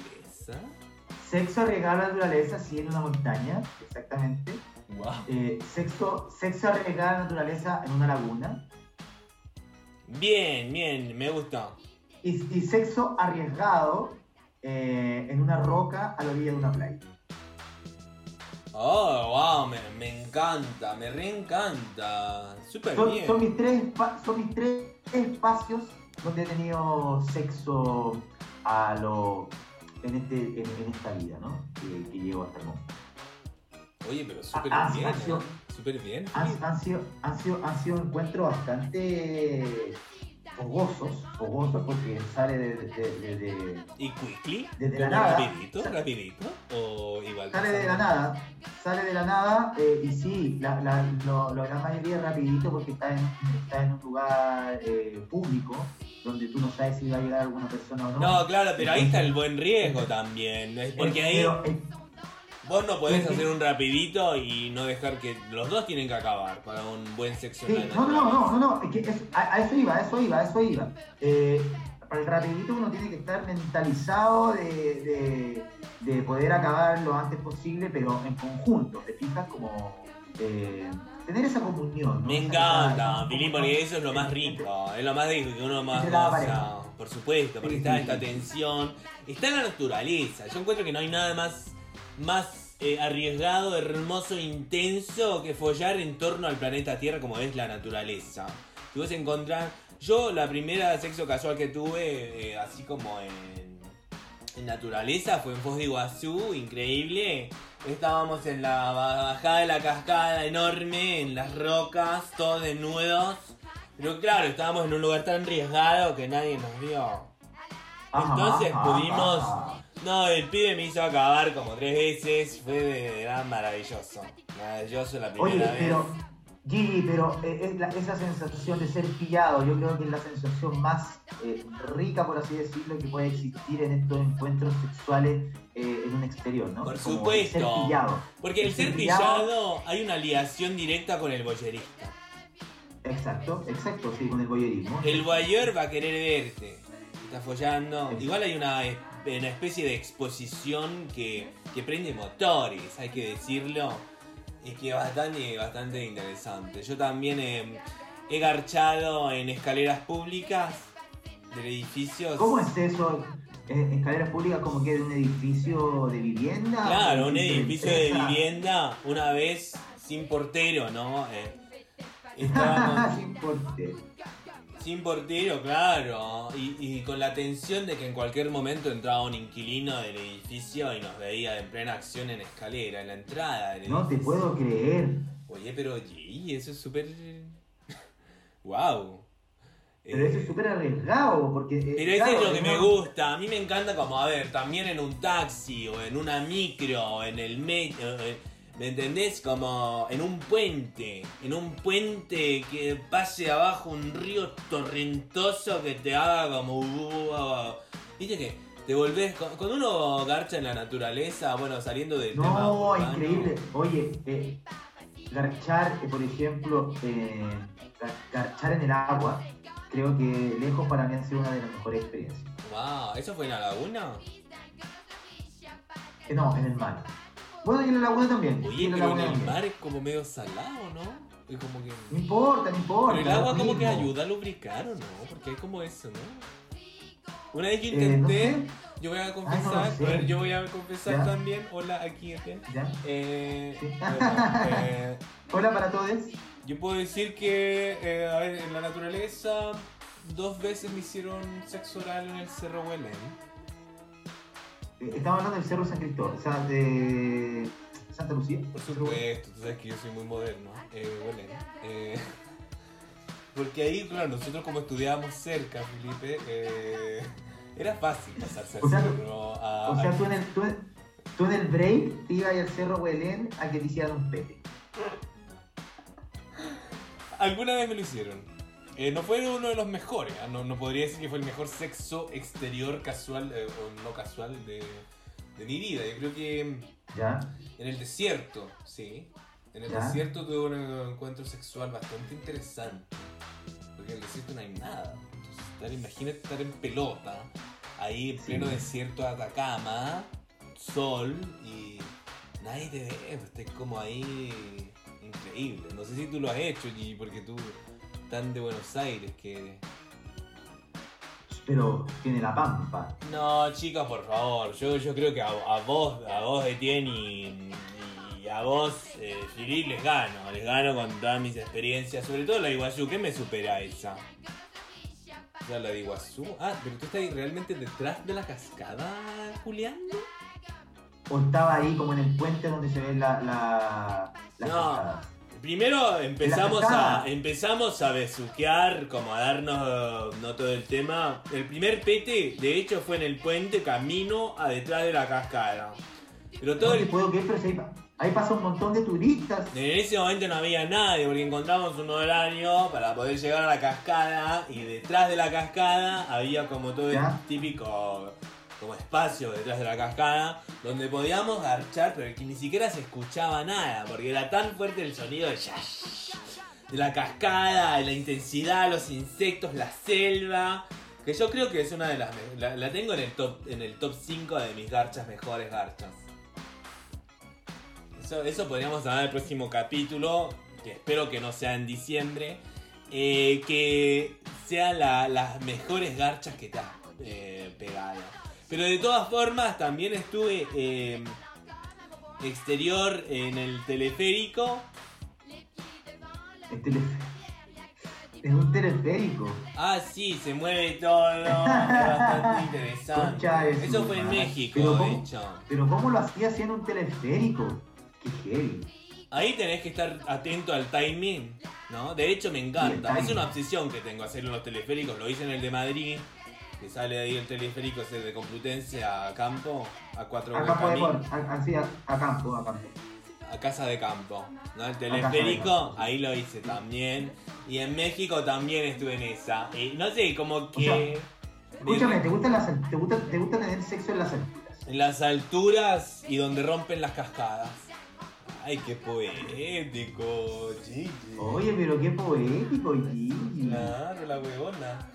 Speaker 3: Sexo arriesgado a la naturaleza, sí, en una montaña, exactamente.
Speaker 1: Wow.
Speaker 3: Eh, sexo, sexo arriesgado a la naturaleza en una laguna.
Speaker 1: Bien, bien, me gustó.
Speaker 3: Y, y sexo arriesgado eh, en una roca a la orilla de una playa.
Speaker 1: Oh, wow, me, me encanta, me reencanta. Súper
Speaker 3: Son,
Speaker 1: bien.
Speaker 3: son mis tres, son mis tres espacios donde he tenido sexo a lo, en, este, en, en esta vida, ¿no? Que, que llevo hasta el momento.
Speaker 1: Oye, pero súper
Speaker 3: Ah,
Speaker 1: bien.
Speaker 3: ha sido-
Speaker 1: ¿eh? Súper bien.
Speaker 3: Han, han sido, han, sido, han sido encuentros bastante fogosos, fogosos porque sale de, de- de- de-
Speaker 1: ¿Y quickly?
Speaker 3: Desde la
Speaker 1: ¿Como
Speaker 3: nada.
Speaker 1: Rapidito, rapidito. O igual.
Speaker 3: sale de la nada, sale de la nada eh, y sí, la, la, lo, lo- la mayoría es rapidito porque está en, está en un lugar eh, público donde tú no sabes si va a llegar alguna persona o no.
Speaker 1: No, claro, pero ahí está el buen riesgo también. Es porque ahí vos no podés hacer un rapidito y no dejar que los dos tienen que acabar para un buen la
Speaker 3: no, no, no, no, no, es que es- a, eso iba, a eso iba, a eso iba. Eh, para el rapidito uno tiene que estar mentalizado de, de- de poder acabar lo antes posible, pero en conjunto, te fijas como eh, tener esa comunión. ¿no?
Speaker 1: Me encanta,
Speaker 3: comunión
Speaker 1: porque eso es lo más rico, es lo más rico que uno más goza. Por supuesto, porque
Speaker 3: Sí,
Speaker 1: está
Speaker 3: sí,
Speaker 1: esta tensión, está la naturaleza. Yo encuentro que no hay nada más, más eh, arriesgado, hermoso, intenso que follar en torno al planeta Tierra como es la naturaleza. Si vos encontrás. Yo, la primera sexo casual que tuve, eh, así como en, en naturaleza, fue en Foz de Iguazú, increíble. Estábamos en la bajada de la cascada enorme, en las rocas, todos desnudos. Pero claro, estábamos en un lugar tan arriesgado que nadie nos vio. Entonces pudimos. No, el pibe me hizo acabar como tres veces. Fue de verdad maravilloso. Maravilloso la primera
Speaker 3: Oye,
Speaker 1: vez.
Speaker 3: Gigi, pero eh, es la- esa sensación de ser pillado, yo creo que es la sensación más eh, rica, por así decirlo, que puede existir en estos encuentros sexuales eh, en un exterior, ¿no?
Speaker 1: Por
Speaker 3: Como
Speaker 1: supuesto.
Speaker 3: Ser pillado.
Speaker 1: Porque el
Speaker 3: El
Speaker 1: ser
Speaker 3: ser pillado-
Speaker 1: pillado hay una ligación directa con el boyerista.
Speaker 3: Exacto, exacto, sí, con el voyerismo.
Speaker 1: El voyeur va a querer verte. Está follando. Igual hay una, es- una especie de exposición que, que prende motores, hay que decirlo. Y que es bastante, bastante interesante. Yo también he, he garchado en escaleras públicas del edificio.
Speaker 3: ¿Cómo es eso? Eh, escaleras públicas como que de un edificio de vivienda.
Speaker 1: Claro, un edificio de vivienda, una vez sin portero, ¿no? Eh, estábamos
Speaker 3: Sin porte.
Speaker 1: Sin portero, claro, y, y con la tensión de que en cualquier momento entraba un inquilino del edificio y nos veía en plena acción en escalera, en la entrada del
Speaker 3: No te puedo creer.
Speaker 1: Oye, pero oye, eso es súper... wow.
Speaker 3: Pero eso es súper arriesgado, porque... eh,
Speaker 1: Pero eso
Speaker 3: claro,
Speaker 1: es lo que me gusta. A mí me encanta como, a ver, también en un taxi o en una micro o en el metro. ¿Me entendés? Como en un puente. En un puente que pase abajo un río torrentoso que te haga como... uh, uh, uh. Viste que te volvés... cu- Cuando uno garcha en la naturaleza, bueno, saliendo del tema
Speaker 3: No,
Speaker 1: urbano,
Speaker 3: increíble. Oye, eh, garchar, eh, por ejemplo, eh, gar- garchar en el agua, creo que lejos para mí ha sido una de las mejores experiencias.
Speaker 1: Wow, ¿eso fue en la laguna?
Speaker 3: Eh, no, en el mar. Bueno, y en la también.
Speaker 1: Oye, pero en el mar es como medio salado, ¿no? Es como que...
Speaker 3: No importa, no importa.
Speaker 1: Pero el agua como que ayuda a lubricar o no, porque hay como eso, ¿no? Una vez yo
Speaker 3: Eh, no
Speaker 1: intenté,
Speaker 3: sé.
Speaker 1: yo voy a
Speaker 3: Ay, no
Speaker 1: confesar, yo voy a confesar
Speaker 3: ¿Ya?
Speaker 1: también, hola aquí.
Speaker 3: ¿Ya?
Speaker 1: Eh,
Speaker 3: Sí.
Speaker 1: eh,
Speaker 3: Hola para todos.
Speaker 1: yo puedo decir que, eh, a ver, en la naturaleza, dos veces me hicieron sexo oral en el Cerro Huelén.
Speaker 3: Eh, Estamos hablando del Cerro San Cristóbal, o sea, de Santa Lucía.
Speaker 1: Por supuesto, tú sabes que yo soy muy moderno, eh, Huelén. Eh, porque ahí, claro, nosotros como estudiábamos cerca, Felipe, eh, era fácil pasarse al
Speaker 3: O sea,
Speaker 1: cerro a,
Speaker 3: O sea, tú en el, tú, tú en el break te ibas al Cerro Huelén a que te hicieran un pete.
Speaker 1: Alguna vez me lo hicieron. Eh, no fue uno de los mejores, ¿ah? no, no podría decir que fue el mejor sexo exterior casual eh, o no casual de, de mi vida. Yo creo que
Speaker 3: ¿Ya?
Speaker 1: en el desierto, sí. En el
Speaker 3: Ya.
Speaker 1: desierto tuve un encuentro sexual bastante interesante. Porque en el desierto no hay nada. Entonces, estar- imagínate estar en pelota, ahí en
Speaker 3: Sí.
Speaker 1: pleno desierto de Atacama, sol y nadie te ve, pues, estás como ahí increíble. No sé si tú lo has hecho, Gigi, porque tú tan de Buenos Aires que...
Speaker 3: Pero tiene la pampa.
Speaker 1: No, chicas, por favor. Yo, yo creo que a, a vos, a vos Etienne y, y a vos, eh, les gano. Les gano con todas mis experiencias. Sobre todo la Iguazú. ¿Qué me supera esa? Sea, la de Iguazú. Ah, pero tú estás ahí realmente detrás de la cascada, Julián.
Speaker 3: O estaba ahí como en el puente donde se ven la, la,
Speaker 1: No.
Speaker 3: cascadas.
Speaker 1: Primero empezamos a empezamos a besuquear, como a darnos no todo el tema. El primer pete, de hecho, fue en el puente camino a detrás de la cascada. Pero todo
Speaker 3: No
Speaker 1: el
Speaker 3: puedo creer, pero ahí, ahí pasa un montón de turistas.
Speaker 1: En ese momento no había nadie porque encontramos un horario para poder llegar a la cascada y detrás de la cascada había como todo el típico como espacio detrás de la cascada donde podíamos garchar pero que ni siquiera se escuchaba nada porque era tan fuerte el sonido de, la cascada, de la intensidad, los insectos, la selva que yo creo que es una de las la, la tengo en el top en el top 5 de mis garchas mejores garchas. Eso, eso podríamos hablar en el próximo capítulo, que espero que no sea en diciembre, eh, que sean la- las mejores garchas que te has eh, pegado. Pero de todas formas, también estuve eh, exterior en el teleférico.
Speaker 3: Es, tele- es un teleférico.
Speaker 1: Ah, sí, se mueve todo. Es bastante interesante. Eso fue en. México,
Speaker 3: Pero
Speaker 1: de
Speaker 3: ¿cómo?
Speaker 1: hecho.
Speaker 3: Pero ¿cómo lo hacía haciendo un teleférico? Qué heavy.
Speaker 1: Ahí tenés que estar atento al timing, ¿no? De hecho me encanta,
Speaker 3: el
Speaker 1: es una obsesión que tengo hacer en los teleféricos, lo hice en el de Madrid, que sale ahí el teleférico ese de Complutense a Campo, a 4
Speaker 3: A campo de gol, a- así a, a campo, a campo.
Speaker 1: a Casa de Campo. ¿no? El teleférico, ahí lo hice también. Y en México también estuve en esa. Y no sé, como que.
Speaker 3: sea, Escúchame, ¿te gusta, las, te, gusta, ¿te gusta tener sexo en las alturas?
Speaker 1: En las alturas y donde rompen las cascadas. Ay, qué poético, Gigi.
Speaker 3: Oye, pero qué poético, Gigi.
Speaker 1: Claro, la huevona.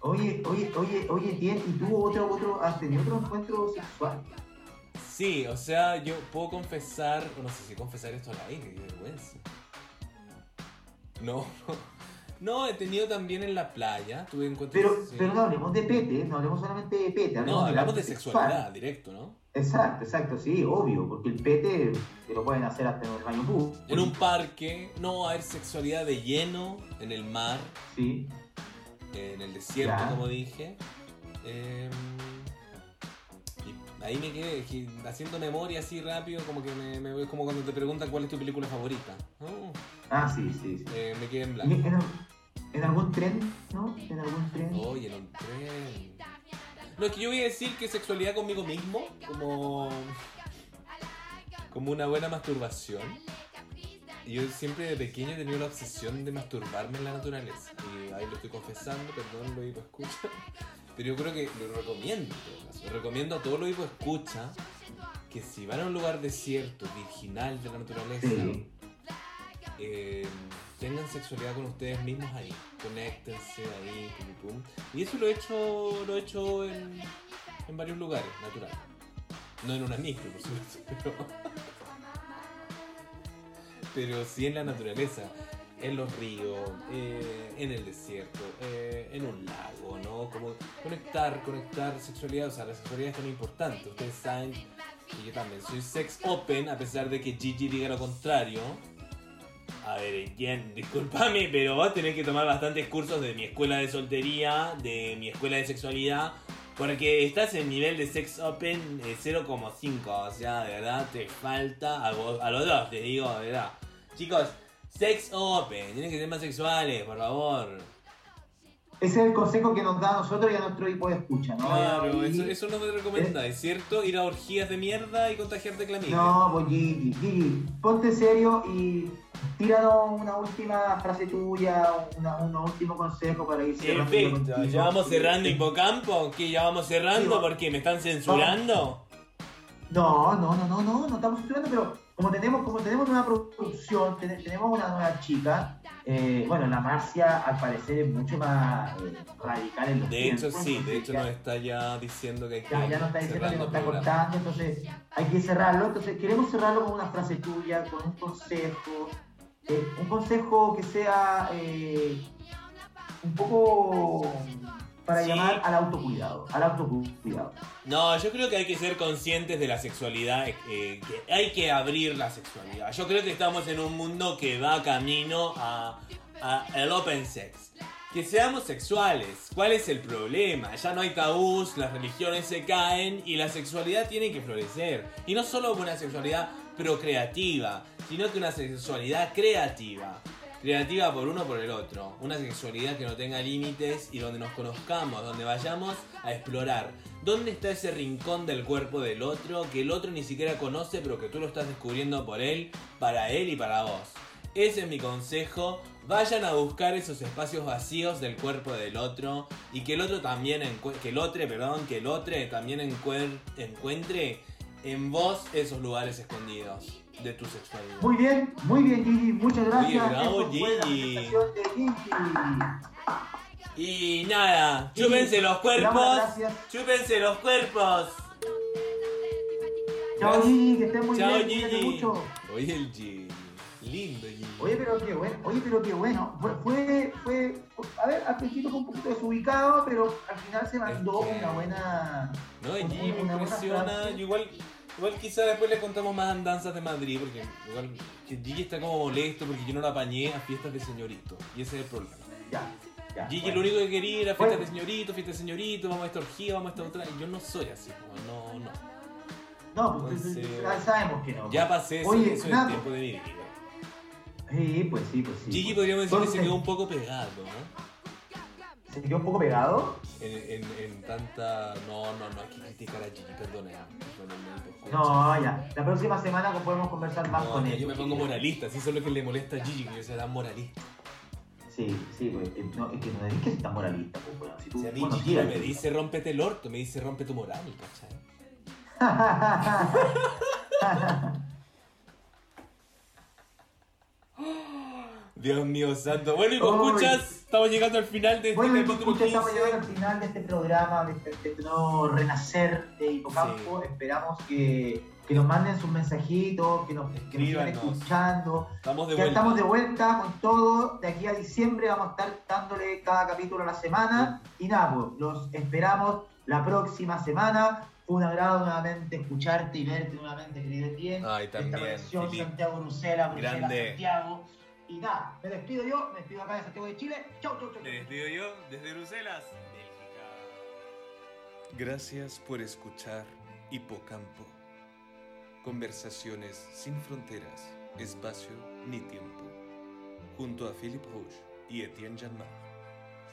Speaker 3: Oye, oye, oye, oye, tien- ¿y tú otro, otro, has tenido otro encuentro sexual?
Speaker 1: Sí, o sea, yo puedo confesar, no sé si confesar esto al aire, qué vergüenza. No, no. No, he tenido también en la playa, tuve encuentros...
Speaker 3: Pero,
Speaker 1: sí.
Speaker 3: pero no hablemos de pete, no hablemos solamente de pete.
Speaker 1: No,
Speaker 3: del
Speaker 1: hablamos de
Speaker 3: sexual.
Speaker 1: sexualidad, directo, ¿no?
Speaker 3: Exacto, exacto, sí, obvio, porque el pete te lo pueden hacer hasta en el baño público.
Speaker 1: En un parque, no va a haber sexualidad de lleno, en el mar,
Speaker 3: Sí,
Speaker 1: en el desierto,
Speaker 3: Ya.
Speaker 1: como dije. Em, y ahí me quedé, que haciendo memoria así rápido, como que me, me- es como cuando te preguntan cuál es tu película favorita. Oh,
Speaker 3: ah, sí, sí, sí.
Speaker 1: eh, me quedé en
Speaker 3: ¿Y
Speaker 1: blanco.
Speaker 3: ¿En, en algún tren, no? ¿En algún tren?
Speaker 1: Oye, en un tren. No, es que yo voy a decir que sexualidad conmigo mismo, como. como una buena masturbación. Yo siempre de pequeño he tenido la obsesión de masturbarme en la naturaleza. Y ahí lo estoy confesando, perdón, lo escucha. Pero yo creo que lo recomiendo. Lo recomiendo a todos los hipo escucha que si van a un lugar desierto, virginal de la naturaleza, eh, tengan sexualidad con ustedes mismos ahí. Conéctense ahí. Y eso lo he hecho, lo he hecho en, en varios lugares, natural. No en una micro, por supuesto, pero, pero sí en la naturaleza. En los ríos, eh, en el desierto, eh, en un lago, ¿no? Como conectar, conectar sexualidad, o sea, la sexualidad es tan importante. Ustedes saben que yo también soy sex open, a pesar de que Gigi diga lo contrario. A ver, ¿quién? Disculpame, pero vos tenés que tomar bastantes cursos de mi escuela de soltería, de mi escuela de sexualidad, porque estás en nivel de sex open eh, 0,5, o sea, de verdad te falta a, vos- a los dos, te digo, de verdad. Chicos, sex open, tienen que ser más sexuales, por favor.
Speaker 3: Ese es el consejo que nos da a nosotros y a nuestro equipo de escucha, ¿no?
Speaker 1: Claro,
Speaker 3: Y-
Speaker 1: eso, eso no me recomienda, ¿es cierto? Ir a orgías de mierda y contagiarte clamidia.
Speaker 3: No, pues Gigi, Gigi, ponte serio y tíranos una última frase tuya, una- un último consejo para ir cerrando.
Speaker 1: Perfecto,
Speaker 3: contigo.
Speaker 1: ya vamos cerrando Hipocampo, que ya vamos cerrando porque me están censurando.
Speaker 3: No, no, no, no, no, no estamos estudiando, pero como tenemos, como tenemos una producción, ten- tenemos una nueva chica, eh, bueno, la Marcia al parecer es mucho más eh, radical en los
Speaker 1: De hecho, sí, de hecho nos está ya diciendo que hay que
Speaker 3: Ya, ya nos está diciendo que nos está cortando, entonces hay que cerrarlo. Entonces queremos cerrarlo con una frase tuya, con un consejo. eh, un consejo que sea un poco para
Speaker 1: Sí.
Speaker 3: llamar al autocuidado. Al autocuidado.
Speaker 1: No, yo creo que hay que ser conscientes de la sexualidad, eh, que hay que abrir la sexualidad. Yo creo que estamos en un mundo que va camino a, a el open sex. Que seamos sexuales. ¿Cuál es el problema? Ya no hay tabús, las religiones se caen y la sexualidad tiene que florecer. Y no solo una sexualidad procreativa, sino que una sexualidad creativa. Creativa por uno por el otro. Una sexualidad que no tenga límites y donde nos conozcamos, donde vayamos a explorar. ¿Dónde está ese rincón del cuerpo del otro que el otro ni siquiera conoce, pero que tú lo estás descubriendo por él, para él y para vos? Ese es mi consejo. Vayan a buscar esos espacios vacíos del cuerpo del otro y que el otro también que el otro, perdón, que el otro también encuentre en vos esos lugares escondidos de tu sexualidad.
Speaker 3: Muy bien, muy bien, Gigi. Muchas gracias.
Speaker 1: Bravo, Gigi.
Speaker 3: de Gigi.
Speaker 1: Y nada, chúpense los cuerpos, chúpense los cuerpos.
Speaker 3: Chao, Gigi, que estén muy
Speaker 1: Chao,
Speaker 3: bien. cuídate
Speaker 1: Gigi.
Speaker 3: mucho.
Speaker 1: Oye, el G. Lindo, G.
Speaker 3: Oye, pero qué bueno, oye, pero qué bueno. Fue, fue, fue- a ver, al principio fue un poquito desubicado, pero al final se mandó
Speaker 1: Es que-
Speaker 3: una buena.
Speaker 1: No, el
Speaker 3: una-
Speaker 1: G me impresiona. Yo igual, igual quizá después le contamos más andanzas de Madrid, porque igual que Gigi está como molesto porque yo no la apañé a fiestas de señorito. Y ese es el problema.
Speaker 3: Ya, ya.
Speaker 1: Gigi
Speaker 3: bueno.
Speaker 1: lo único que quería era fiestas
Speaker 3: Bueno.
Speaker 1: de señorito, fiestas de señorito, vamos a esta orgía, vamos a esta otra. Y yo no soy así, no, no.
Speaker 3: No, pues
Speaker 1: Entonces-
Speaker 3: ya sabemos que no.
Speaker 1: Ya pasé ese,
Speaker 3: Oye,
Speaker 1: eso el tiempo de mi vida.
Speaker 3: Sí, pues sí, pues sí.
Speaker 1: Gigi
Speaker 3: pues.
Speaker 1: podríamos decir que se quedó un poco pegado, ¿no?
Speaker 3: Se quedó un poco pegado.
Speaker 1: En, en, en tanta. No, no, no hay que criticar a Gigi, perdónenme. perdónenme,
Speaker 3: No, ya. La próxima semana podemos conversar más
Speaker 1: No,
Speaker 3: con él.
Speaker 1: yo me pongo moralista, si eso es lo que le molesta a Gigi, que yo sea tan moralista.
Speaker 3: Sí, sí, pues, eh, no, es que no es que tan moralista, pues, bueno, si tú,
Speaker 1: Si a mí
Speaker 3: bueno,
Speaker 1: Gigi me dice rómpete el orto, me dice rompe tu moral, ¿cachai? Dios mío santo. Bueno, y escuchas, estamos llegando al final de este
Speaker 3: Bueno, y
Speaker 1: capítulo
Speaker 3: escucha, estamos
Speaker 1: 15.
Speaker 3: llegando al final de este programa, de este, de este nuevo renacer de Hipocampo. Esperamos que, que nos manden sus mensajitos, que nos, que nos sigan escuchando.
Speaker 1: Estamos de
Speaker 3: Ya
Speaker 1: vuelta.
Speaker 3: estamos de vuelta con todo. De aquí a diciembre vamos a estar dándole cada capítulo a la semana. Y nada, pues, los esperamos la próxima semana. Fue un agrado nuevamente escucharte y verte nuevamente, querido Etienne.
Speaker 1: Ay,
Speaker 3: Esta
Speaker 1: también,
Speaker 3: conexión
Speaker 1: Filipe.
Speaker 3: Santiago-Bruselas,
Speaker 1: Grande.
Speaker 3: Bruselas-Santiago. Y nada, me despido yo, me despido acá de Santiago de Chile. Chau, chau, chau.
Speaker 1: Me despido yo desde Bruselas, Bélgica.
Speaker 6: Gracias por escuchar Hipocampo. Conversaciones sin fronteras, espacio ni tiempo. Junto a Philippe Rouge y Etienne Janmar.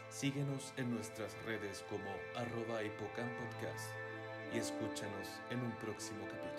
Speaker 6: Síguenos en nuestras redes como arroba hipocampodcast y escúchanos en un próximo capítulo.